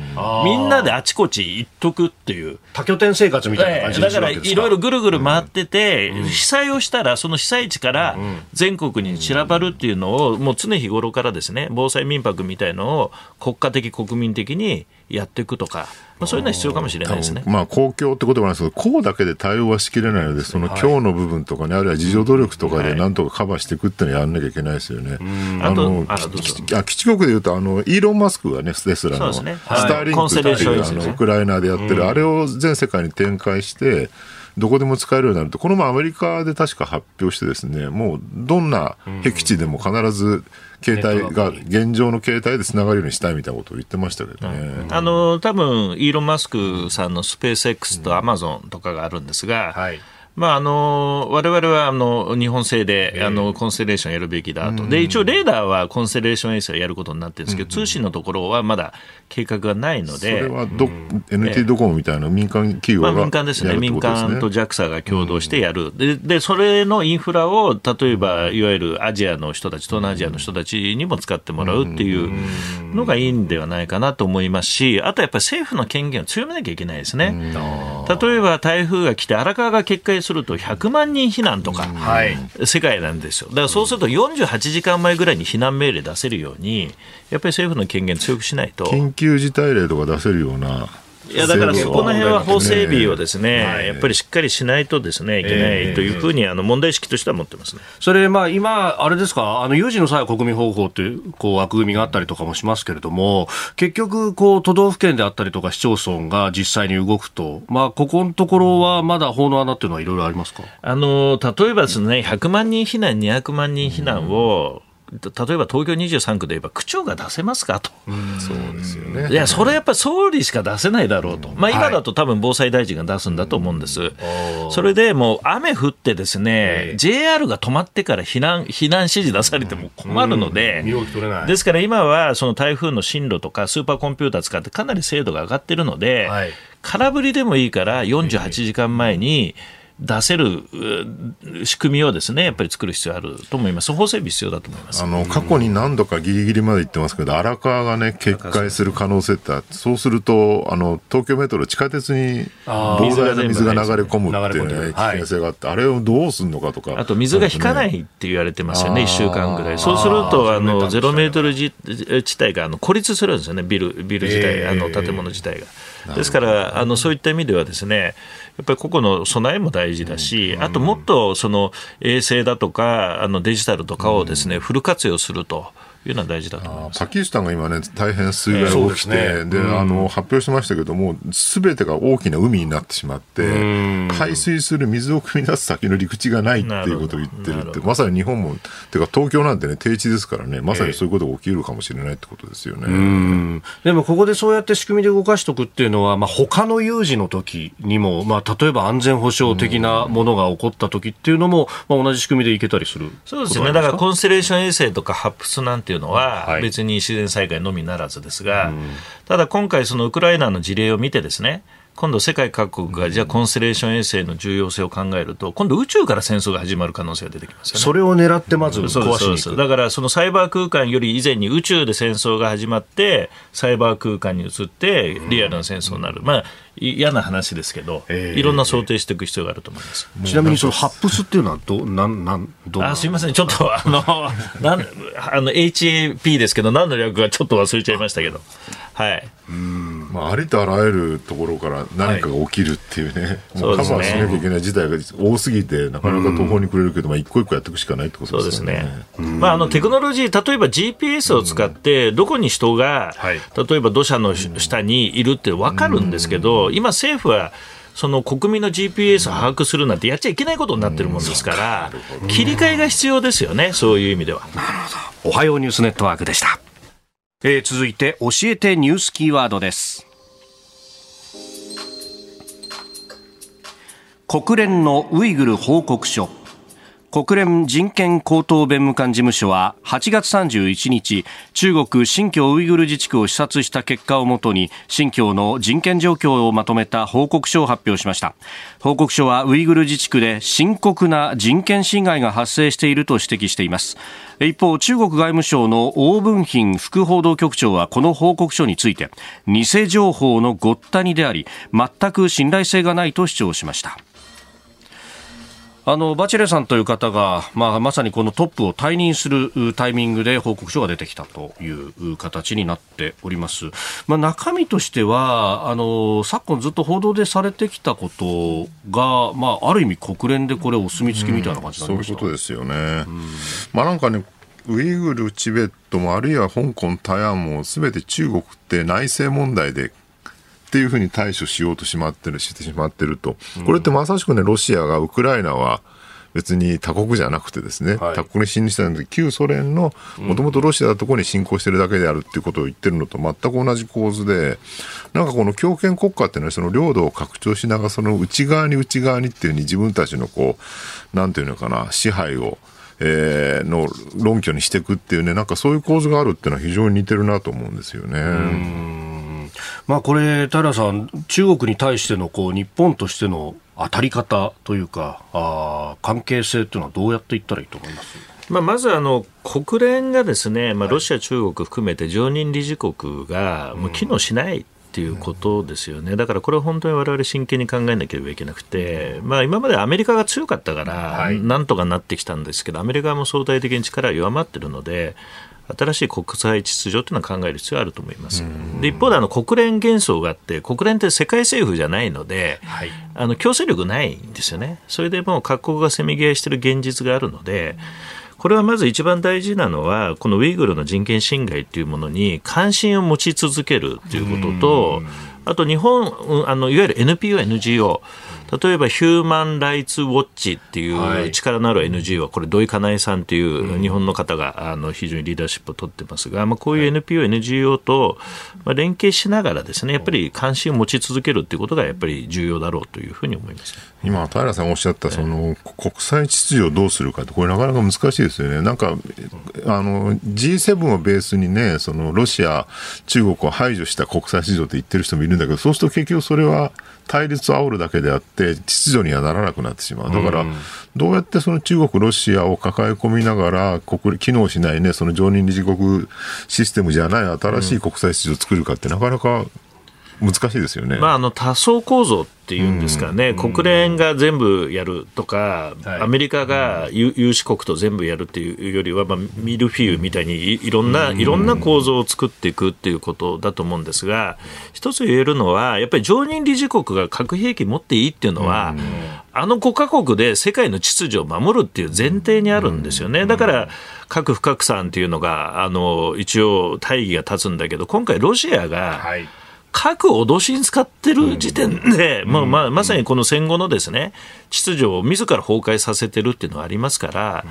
みんなであちこち行っとくっていう。多拠点生活みたいな感じだからいろいろぐるぐる回ってて、うん、被災をしたら、その被災地から全国に散らばるっていうのを、もう常日頃からですね、防災民泊みたいのを国家的、国民的にやっていくとか、まあ、そういうのは必要かもしれないですね。まあ、公共ってことなんですけど、こうだけで対応はしきれないので、その今日の部分とかね、あるいは自助努力とかでなんとかカバーしていくっていうのはやんなきゃいけないですよね。あの、基地局でいうと、あの、イーロン・マスクがね、テスラの、スターリンクっていう、あの、ウクライナでやってる、あれを全世界に展開して、どこでも使えるようになると、この前アメリカで確か発表してですね、もうどんな僻地でも必ず携帯が現状の携帯でつながるようにしたいみたいなことを言ってましたけどね。あの多分イーロン・マスクさんのスペース X とアマゾンとかがあるんですが、はいまあ、あの、我々は、あの、日本製で、あの、コンステレーションやるべきだと。で、一応、レーダーはコンステレーション衛星をやることになってるんですけど、通信のところはまだ計画がないので。それはど、NT ドコモみたいな民間企業が、まあ、民間ですね。民間と JAXA が共同してやる。で、で、それのインフラを、例えば、いわゆるアジアの人たち、東南アジアの人たちにも使ってもらうっていうのがいいんではないかなと思いますし、あとやっぱり政府の権限を強めなきゃいけないですね。例えば、台風が来て荒川が決壊すると100万万人避難とか、はい、世界なんですよ。だからそうすると48時間前ぐらいに避難命令出せるように、やっぱり政府の権限強くしないと。緊急事態令とか出せるような。いやだからそこの辺は法整備をですね、やっぱりしっかりしないとですねいけないというふうにあの問題意識としては持ってますね。それまあ今あれですか？あの有事の際は国民保護法というこう枠組みがあったりとかもしますけれども結局こう都道府県であったりとか市町村が実際に動くとまあここのところはまだ法の穴っていうのはいろいろありますか？あの例えばですね100万人避難200万人避難を、例えば東京23区で言えば区長が出せますかと、そうですよね。いや、それはやっぱり総理しか出せないだろうと、まあ、今だと多分防災大臣が出すんだと思うんです、それでもう雨降って、ですね、JR が止まってから避難避難指示出されても困るので、ですから今はその台風の進路とか、スーパーコンピューター使って、かなり精度が上がってるので、空振りでもいいから、48時間前に、出せる仕組みをですねやっぱり作る必要あると思います、法整備必要だと思います。あの過去に何度かぎりぎりまで言ってますけど、荒川がね、決壊する可能性ってそうするとあの、東京メトロ、地下鉄に膨大な水が流れ込むっていうね、危険性があって、あれをどうするのかとか、あと水が引かないって言われてますよね、1週間ぐらい、そうすると、あのゼロメートル地帯があの孤立するんですよね、ビルビル自体、あの建物自体が。ですからあの、そういった意味ではですね、やっぱり個々の備えも大事だし、あともっとその衛星だとか、あのデジタルとかをですね、フル活用すると。いうのは大事だと思います。パキスタンが今ね、大変水害が起きて、えー、で、ね、あの発表しましたけども、すべてが大きな海になってしまって、排水する水を汲み出す先の陸地がないっていうことを言ってるって、まさに日本も、てか東京なんてね、低地ですからね、まさにそういうことが起きるかもしれないってことですよね。えー、でもここでそうやって仕組みで動かしておくっていうのは、まあ他の有事の時にも、まあ例えば安全保障的なものが起こった時っていうのも、まあ同じ仕組みでいけたりするそうですね。だからコンステレーション衛星とかハップスなんていうのは、別に自然災害のみならずですが、ただ今回、そのウクライナの事例を見てですね、今度世界各国がじゃあコンステレーション衛星の重要性を考えると今度宇宙から戦争が始まる可能性が出てきますよね。それを狙ってまず壊しに行くだからそのサイバー空間より以前に宇宙で戦争が始まってサイバー空間に移ってリアルな戦争になる、まあ嫌な話ですけど、えー、いろんな想定していく必要があると思います。ちなみにそのハップスっていうのはどなんなんどあすみません。ちょっとあの なんあの HAP ですけど何の略かちょっと忘れちゃいましたけど。はい。うんまあ、ありとあらゆるところから何かが起きるっていうね、はい、もうカバーしなきゃいけない事態が多すぎて、なかなか途方に暮れるけど、まあ、一個一個やっていくしかないってことですね。そうですね。まあ、あの、テクノロジー、例えば GPS を使って、どこに人が、例えば土砂の下にいるって分かるんですけど、今政府は、その国民の GPS を把握するなんてやっちゃいけないことになってるもんですから、切り替えが必要ですよね、そういう意味では。なるほど。おはようニュースネットワークでした。えー、続いて教えてニュースキーワードです。国連のウイグル報告書。国連人権高等弁務官事務所は8月31日中国新疆ウイグル自治区を視察した結果をもとに新疆の人権状況をまとめた報告書を発表しました。報告書はウイグル自治区で深刻な人権侵害が発生していると指摘しています。一方中国外務省の王文賓副報道局長はこの報告書について偽情報のごったにであり全く信頼性がないと主張しました。あのバチェレさんという方が、まあ、まさにこのトップを退任するタイミングで報告書が出てきたという形になっております。まあ、中身としてはあの昨今ずっと報道でされてきたことが、まあ、ある意味国連でこれお墨付きみたいな感じなんですか、そういうことですよね。まあ、なんかねウイグル、チベットもあるいは香港、台湾もすべて中国って内政問題でっていうふうに対処しようとしまってるしてしまってると、これってまさしくね、ロシアがウクライナは別に他国じゃなくてですね、はい、他国に侵入したので、旧ソ連のもともとロシアのところに侵攻してるだけであるっていうことを言ってるのと全く同じ構図で、なんかこの強権国家っていうのは、その領土を拡張しながら、その内側に内側にっていうふうに自分たちのこう、なんていうのかな、支配を、えー、の論拠にしていくっていうね、なんかそういう構図があるっていうのは非常に似てるなと思うんですよね。まあ、これ、平さん、中国に対してのこう日本としての当たり方というか、あ関係性というのはどうやっていったらいいと思います？まあ、まずあの国連がですね、まあ、ロシア、中国含めて常任理事国がもう機能しない。っていうことですよね、だからこれは本当に我々真剣に考えなければいけなくて、まあ、今までアメリカが強かったから、なんとかなってきたんですけど、アメリカも相対的に力が弱まってるので、新しい国際秩序というのは考える必要があると思います。で一方であの国連幻想があって国連って世界政府じゃないので、はい、あの強制力ないんですよね。それでもう各国がせめぎ合いしている現実があるので。これはまず一番大事なのは、このウイグルの人権侵害というものに関心を持ち続けるということと、あと日本、あのいわゆる NPO、NGO、例えばヒューマン・ライツ・ウォッチっていう力のある NGO は、これ、土井かなえさんという日本の方があの非常にリーダーシップを取ってますが、まあ、こういう NPO、NGO と連携しながらですね、やっぱり関心を持ち続けるということがやっぱり重要だろうというふうに思います。今、平さんおっしゃったその、国際秩序をどうするかって、これなかなか難しいですよね。なんか、あの、G7 をベースにね、その、ロシア、中国を排除した国際秩序って言ってる人もいるんだけど、そうすると結局それは、対立を煽るだけであって秩序にはならなくなってしまう。だから、どうやってその中国、ロシアを抱え込みながら国機能しないねその常任理事国システムじゃない新しい国際秩序を作るかってなかなか難しいですよね、まあ、あの多層構造っていうんですかね、うん、国連が全部やるとか、はい、アメリカが有志国と全部やるっていうよりは、まあ、ミルフィーユみたいにいろんな、いろんな構造を作っていくっていうことだと思うんですが、一つ言えるのは、やっぱり常任理事国が核兵器持っていいっていうのは、あの5か国で世界の秩序を守るっていう前提にあるんですよね。だから核不拡散っていうのがあの一応大義が立つんだけど今回ロシアが、はい核を脅しに使ってる時点で、まあまあ、まさにこの戦後のですね、秩序を自ら崩壊させてるっていうのはありますから、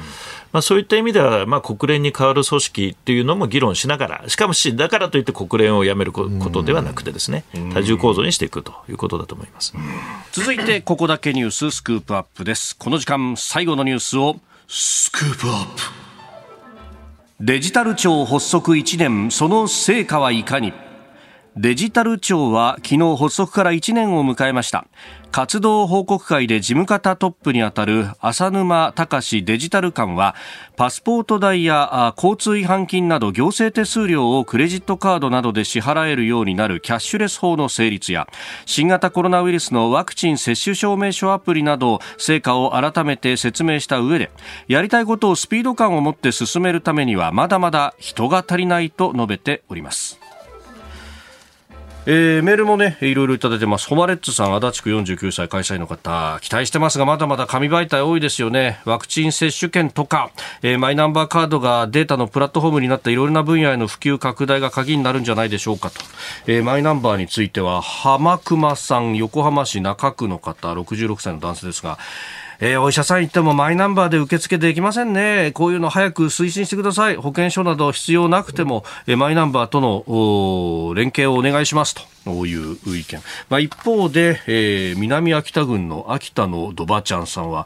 まあ、そういった意味では、まあ、国連に代わる組織っていうのも議論しながら、しかもし、だからといって国連をやめることではなくてですね、多重構造にしていくということだと思います。続いて、ここだけニューススクープアップです。この時間、最後のニュースを、スクープアップ。デジタル庁発足1年、その成果はいかに？デジタル庁は昨日発足から1年を迎えました。活動報告会で事務方トップにあたる浅沼隆デジタル官はパスポート代や交通違反金など行政手数料をクレジットカードなどで支払えるようになるキャッシュレス法の成立や新型コロナウイルスのワクチン接種証明書アプリなど成果を改めて説明した上でやりたいことをスピード感を持って進めるためにはまだまだ人が足りないと述べております。えー、メールもね、いろいろいただいてます。ホマレッツさん、足立区49歳会社員の方、期待してますが、まだまだ紙媒体多いですよね。ワクチン接種券とか、えー、マイナンバーカードがデータのプラットフォームになったいろいろな分野への普及拡大が鍵になるんじゃないでしょうかと。えー、マイナンバーについては、浜熊さん、横浜市中区の方、66歳の男性ですが、えー、お医者さん行ってもマイナンバーで受付できませんね。こういうの早く推進してください。保険証など必要なくても、えー、マイナンバーとの連携をお願いしますと。こういう意見。まあ、一方で、えー、南秋田郡の秋田のドバちゃんさんは、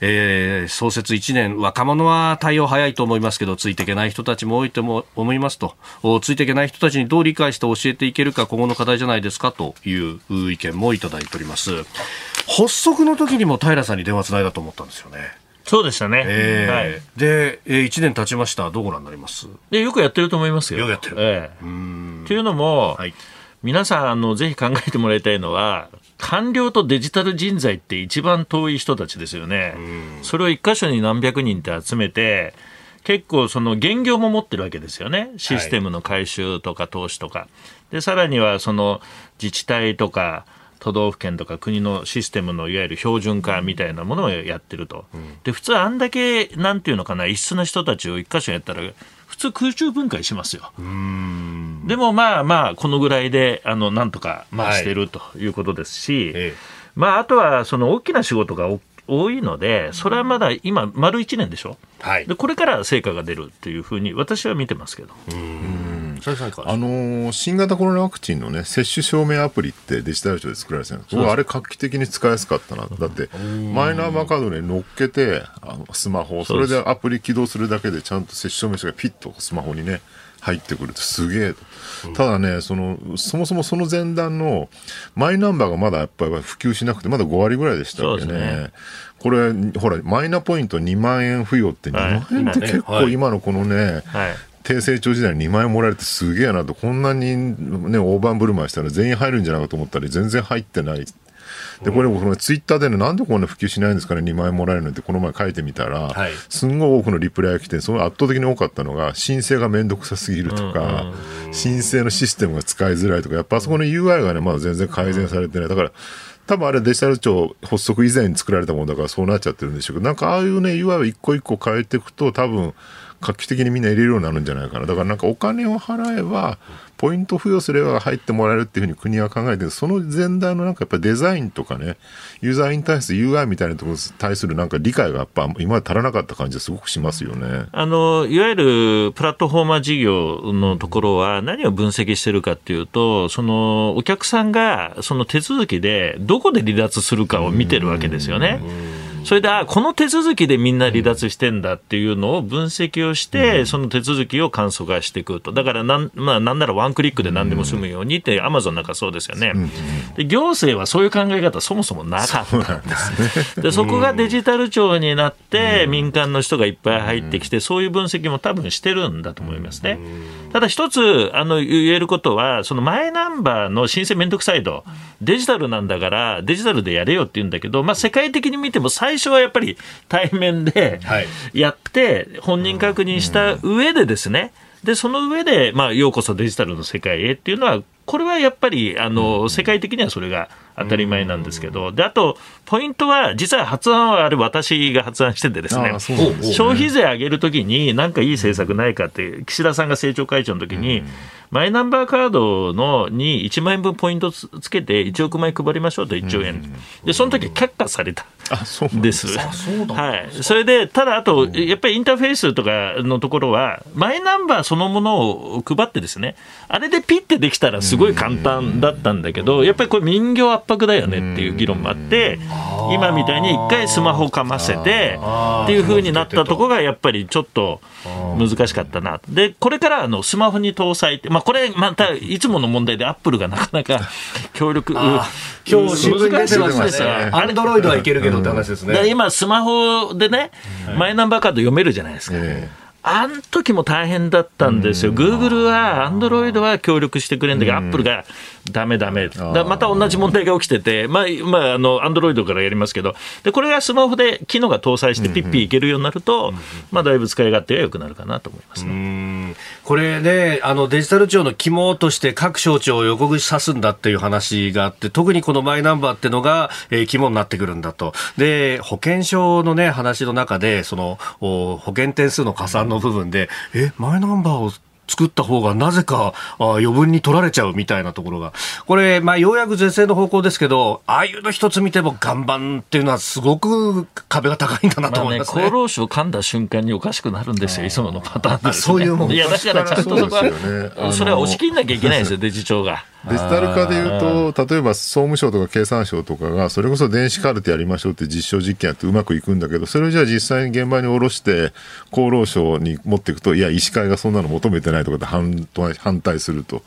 えー、創設1年、若者は対応早いと思いますけど、ついていけない人たちも多いと思いますと、ついていけない人たちにどう理解して教えていけるか、今後の課題じゃないですかという意見もいただいております。発足の時にも平さんに電話つないだと思ったんですよね。そうでしたね。えー、はい、で、えー、1年経ちました。どうご覧になります？でよくやってると思いますよ。よくやってる。えー、うんというのも、はい、皆さんあのぜひ考えてもらいたいのは官僚とデジタル人材って一番遠い人たちですよね。それを一箇所に何百人って集めて、結構その現業も持ってるわけですよね。システムの改修とか投資とか。で、さらにはその自治体とか、都道府県とか国のシステムのいわゆる標準化みたいなものをやってると、で普通、あんだけなんていうのかな、異質な人たちを一箇所やったら、普通、空中分解しますよ。でもまあまあ、このぐらいであのなんとかまあしてるということですし、はい、まあ、あとはその大きな仕事が多いので、それはまだ今、丸1年でしょ、はい、でこれから成果が出るというふうに私は見てますけど。あのー、新型コロナワクチンのね、接種証明アプリってデジタル庁で作られてるんです。あれ画期的に使いやすかったな。だって、マイナンバーカードに乗っけて、あのスマホ、それでアプリ起動するだけでちゃんと接種証明書がピッとスマホにね、入ってくるとすげえ。ただねそのそもそもその前段のマイナンバーがまだやっぱり普及しなくてまだ5割ぐらいでしたっけね、ね、これほらマイナポイント2万円付与って2万円って結構今のこのね、はい。低成長時代に2万円もらえるってすげえなと、こんなにね、大盤振る舞いしたら全員入るんじゃないかと思ったら全然入ってない。で、これ僕、ツイッターでね、なんでこんな普及しないんですかね、2万円もらえるのってこの前書いてみたら、はい、すんごい多くのリプライが来て、その圧倒的に多かったのが、申請がめんどくさすぎるとか、申請のシステムが使いづらいとか、やっぱあそこの UI がね、まだ全然改善されてない。だから、多分あれデジタル庁発足以前に作られたものだからそうなっちゃってるんでしょうけど、なんかああいうね、UI を一個一個変えていくと、多分、画期的にみんな入れるようになるんじゃないかな。だからなんかお金を払えば、ポイント付与すれば入ってもらえるっていうふうに国は考えてるその前段のなんかやっぱデザインとかね、ユーザーインターフェース UI みたいなところに対するなんか理解がやっぱ今まで足らなかった感じがすごくしますよね。あの、いわゆるプラットフォーマー事業のところは何を分析してるかっていうと、そのお客さんがその手続きでどこで離脱するかを見てるわけですよね。それで、あ、この手続きでみんな離脱してんだっていうのを分析をして、その手続きを簡素化していくと。だからなん、まあ、なんならワンクリックで何でも済むようにって、アマゾンなんかそうですよね。で、行政はそういう考え方そもそもなかったんです。で、そこがデジタル庁になって、民間の人がいっぱい入ってきて、そういう分析も多分してるんだと思いますね。ただ一つ、あの、言えることは、そのマイナンバーの申請めんどくさいと、デジタルなんだから、デジタルでやれよって言うんだけど、まあ、世界的に見ても最初はやっぱり対面でやって、本人確認した上でですね、で、その上で、まあ、ようこそデジタルの世界へっていうのは、これはやっぱり、あの、世界的にはそれが当たり前なんですけど、で、あと、ポイントは、実は発案はあれ私が発案しててですね、消費税上げるときに、なんかいい政策ないかって、岸田さんが政調会長の時に、マイナンバーカードのに1万円分ポイントつけて1億枚配りましょうと1兆円、でその時却下された。んです。はい、それで、ただ、あと、やっぱりインターフェースとかのところは、マイナンバーそのものを配ってですね、あれでピッてできたらすごい簡単だったんだけど、やっぱりこれ民業圧迫だよねっていう議論もあって、今みたいに一回スマホかませてっていうふうになったところがやっぱりちょっと難しかったな。で、これからあのスマホに搭載って、まあこれまたいつもの問題でアップルがなかなか 協力、今日新聞出てますね。アンドロイドはいけるけどって話ですね。今スマホでね、マイナンバーカード読めるじゃないですか。あん時も大変だったんですよ。グーグルは、アンドロイドは協力してくれるんだけど、アップルがダメダメ。だまた同じ問題が起きてて、まあ、まあ、あの、アンドロイドからやりますけど、で、これがスマホで機能が搭載してピッピいけるようになると、まあ、だいぶ使い勝手が良くなるかなと思いますね。これね、あの、デジタル庁の肝として各省庁を横串刺すんだっていう話があって、特にこのマイナンバーってのが、えー、肝になってくるんだと。で、保険証のね、話の中で、その、保険点数の加算の部分で、え、マイナンバーを作った方がなぜかあ余分に取られちゃうみたいなところが、これ、まあ、ようやく是正の方向ですけど、ああいうの一つ見ても岩盤っていうのはすごく壁が高いんだなと思いますね。ね厚労省噛んだ瞬間におかしくなるんですよ、いつものパターンです、ね、そういうもんいや、だからちゃんとそこは、それは押し切んなきゃいけないんですよ、デジ庁が。デジタル化でいうと、例えば総務省とか経産省とかが、それこそ電子カルテやりましょうって実証実験やってうまくいくんだけど、それをじゃあ実際に現場に下ろして、厚労省に持っていくと、いや、医師会がそんなの求めてないとかって反反対すると。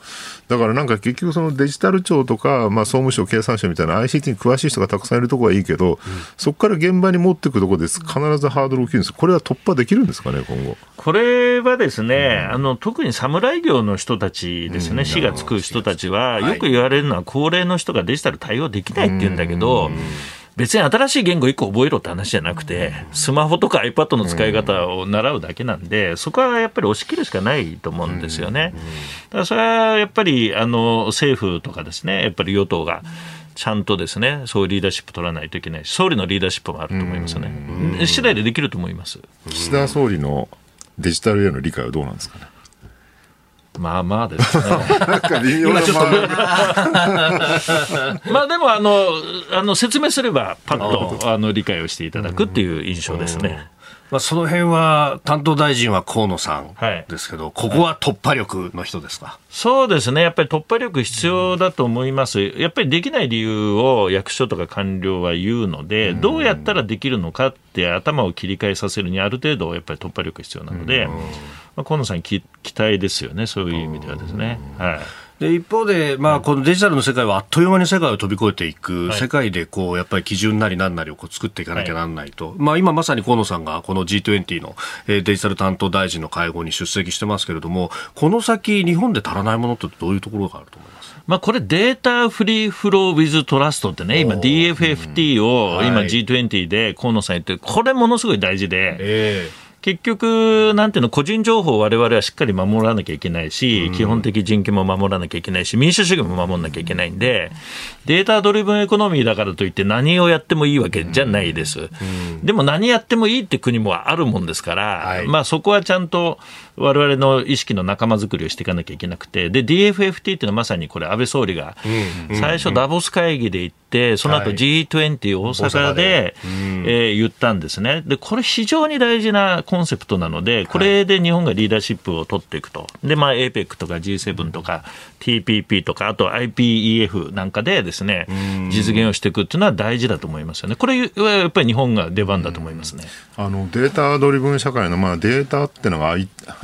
だからなんか結局そのデジタル庁とか、まあ、総務省、経産省みたいな ICT に詳しい人がたくさんいるところはいいけど、うん、そこから現場に持っていくところです。必ずハードル大きいんです。これは突破できるんですかね、今後。これはですね、あの特に侍業の人たちですね、死がつく人たちは、よく言われるのは、高齢の人がデジタル対応できないって言うんだけど、別に新しい言語1個覚えろって話じゃなくて、スマホとか iPad の使い方を習うだけなんで、そこはやっぱり押し切るしかないと思うんですよね。だからそれはやっぱりあの政府とかですね、やっぱり与党が。ちゃんとですね、そういうリーダーシップ取らないといけないし、総理のリーダーシップもあると思いますね。次第でできると思います。岸田総理のデジタルへの理解はどうなんですかね？まあまあですね。今ちょっと、まあでもあの、あの説明すれば、パッとあの理解をしていただくっていう印象ですね。まあ、その辺は担当大臣は河野さんですけど、はい、ここは突破力の人ですか、そうですね、やっぱり突破力必要だと思います、やっぱりできない理由を役所とか官僚は言うので、どうやったらできるのかって頭を切り替えさせるにある程度、やっぱり突破力必要なので、まあ、河野さん期、期待ですよね、そういう意味ではですね。はいで一方で、まあ、このデジタルの世界はあっという間に世界を飛び越えていく、はい、世界でこうやっぱり基準なりなんなりをこう作っていかなきゃなんないと、はい、まあ、今まさに河野さんがこの G20 のデジタル担当大臣の会合に出席してますけれども、この先、日本で足らないものってどういうところがあると思います？まあ、これ、 Data Free Flow with Trust ってね、今、DFFT を今、G20 で河野さん言って、これ、ものすごい大事で。えー結局、なんていうの、個人情報をわれわれはしっかり守らなきゃいけないし、基本的人権も守らなきゃいけないし、民主主義も守らなきゃいけないんで、 data-driven economy だからといって何をやってもいいわけじゃないです。でも何やってもいいって国もあるもんですから、まあそこはちゃんとわれわれの意識の仲間作りをしていかなきゃいけなくて、で、DFFT っていうのはまさにこれ安倍総理が最初ダボス会議で行って、その後 G20 大阪で、え言ったんですね。で、これ非常に大事なコンセプトなので、これで日本がリーダーシップを取っていくと。で、まあ APEC とか G7 とか TPP とか、あと IPEF なんかでですね、実現をしていくっていうのは大事だと思いますよね。これはやっぱり日本が出番だと思いますね。あのデータドリブン社会の、まあ、データっていうのが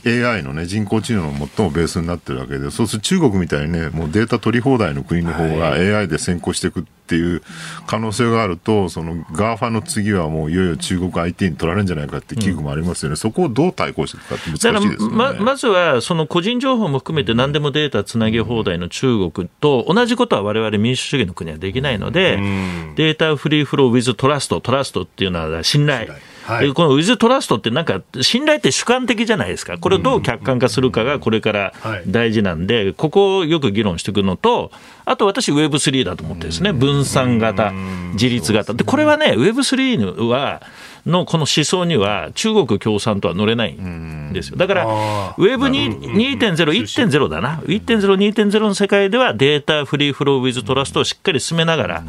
AI の、ね、人工知能の最もベースになってるわけで、そうすると中国みたいにね、もうデータ取り放題の国の方が AI で先行していくっていう可能性があると、その GAFA の次はもういよいよ中国 IT に取られるんじゃないかって危惧もありますよね、うん、そこをどう対抗していくかって難しいですよね。ままずは、その個人情報も含めて何でもデータつなげ放題の中国と同じことは我々民主主義の国はできないので、うん、データフリーフローウィズトラスト、トラストっていうのは信頼。はい、このウィズトラストってなんか信頼って主観的じゃないですか、これをどう客観化するかがこれから大事なんで、ここをよく議論していくのと、あと私、Web3 だと思ってですね、分散型、自立型。で、これはね、Web3 は、のこの思想には中国共産党は乗れないんですよ。だから、ウェブ2.0、1.0だな。1.0、2.0の世界ではデータフリーフローウィズトラストをしっかり進めながら、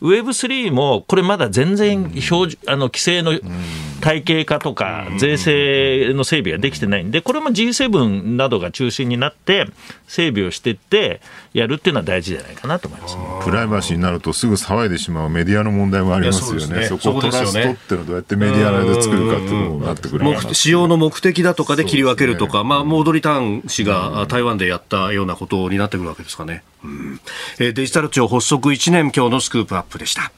ウェブ3もこれまだ全然表あの規制の体系化とか税制の整備ができてないんで、これも G7 などが中心になって整備をしていってやるっていうのは大事じゃないかなと思います、プライバシーになるとすぐ騒いでしまうメディアの問題もありますよね。そこをトラストっていうのはどうやってメディアで作るかっていうのになってくる使用の目的だとかで切り分けるとか、ね、まあ、モードリターン氏が台湾でやったようなことになってくるわけですかね。うん、えデジタル庁発足1年今日のスクープアップでした。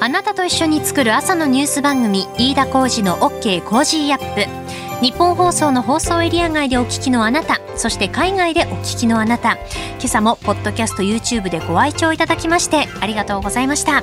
あなたと一緒に作る朝のニュース番組飯田浩二の OK コージーアップ。日本放送の放送エリア外でお聞きのあなたそして海外でお聞きのあなた。今朝もポッドキャスト YouTube でご愛聴いただきましてありがとうございました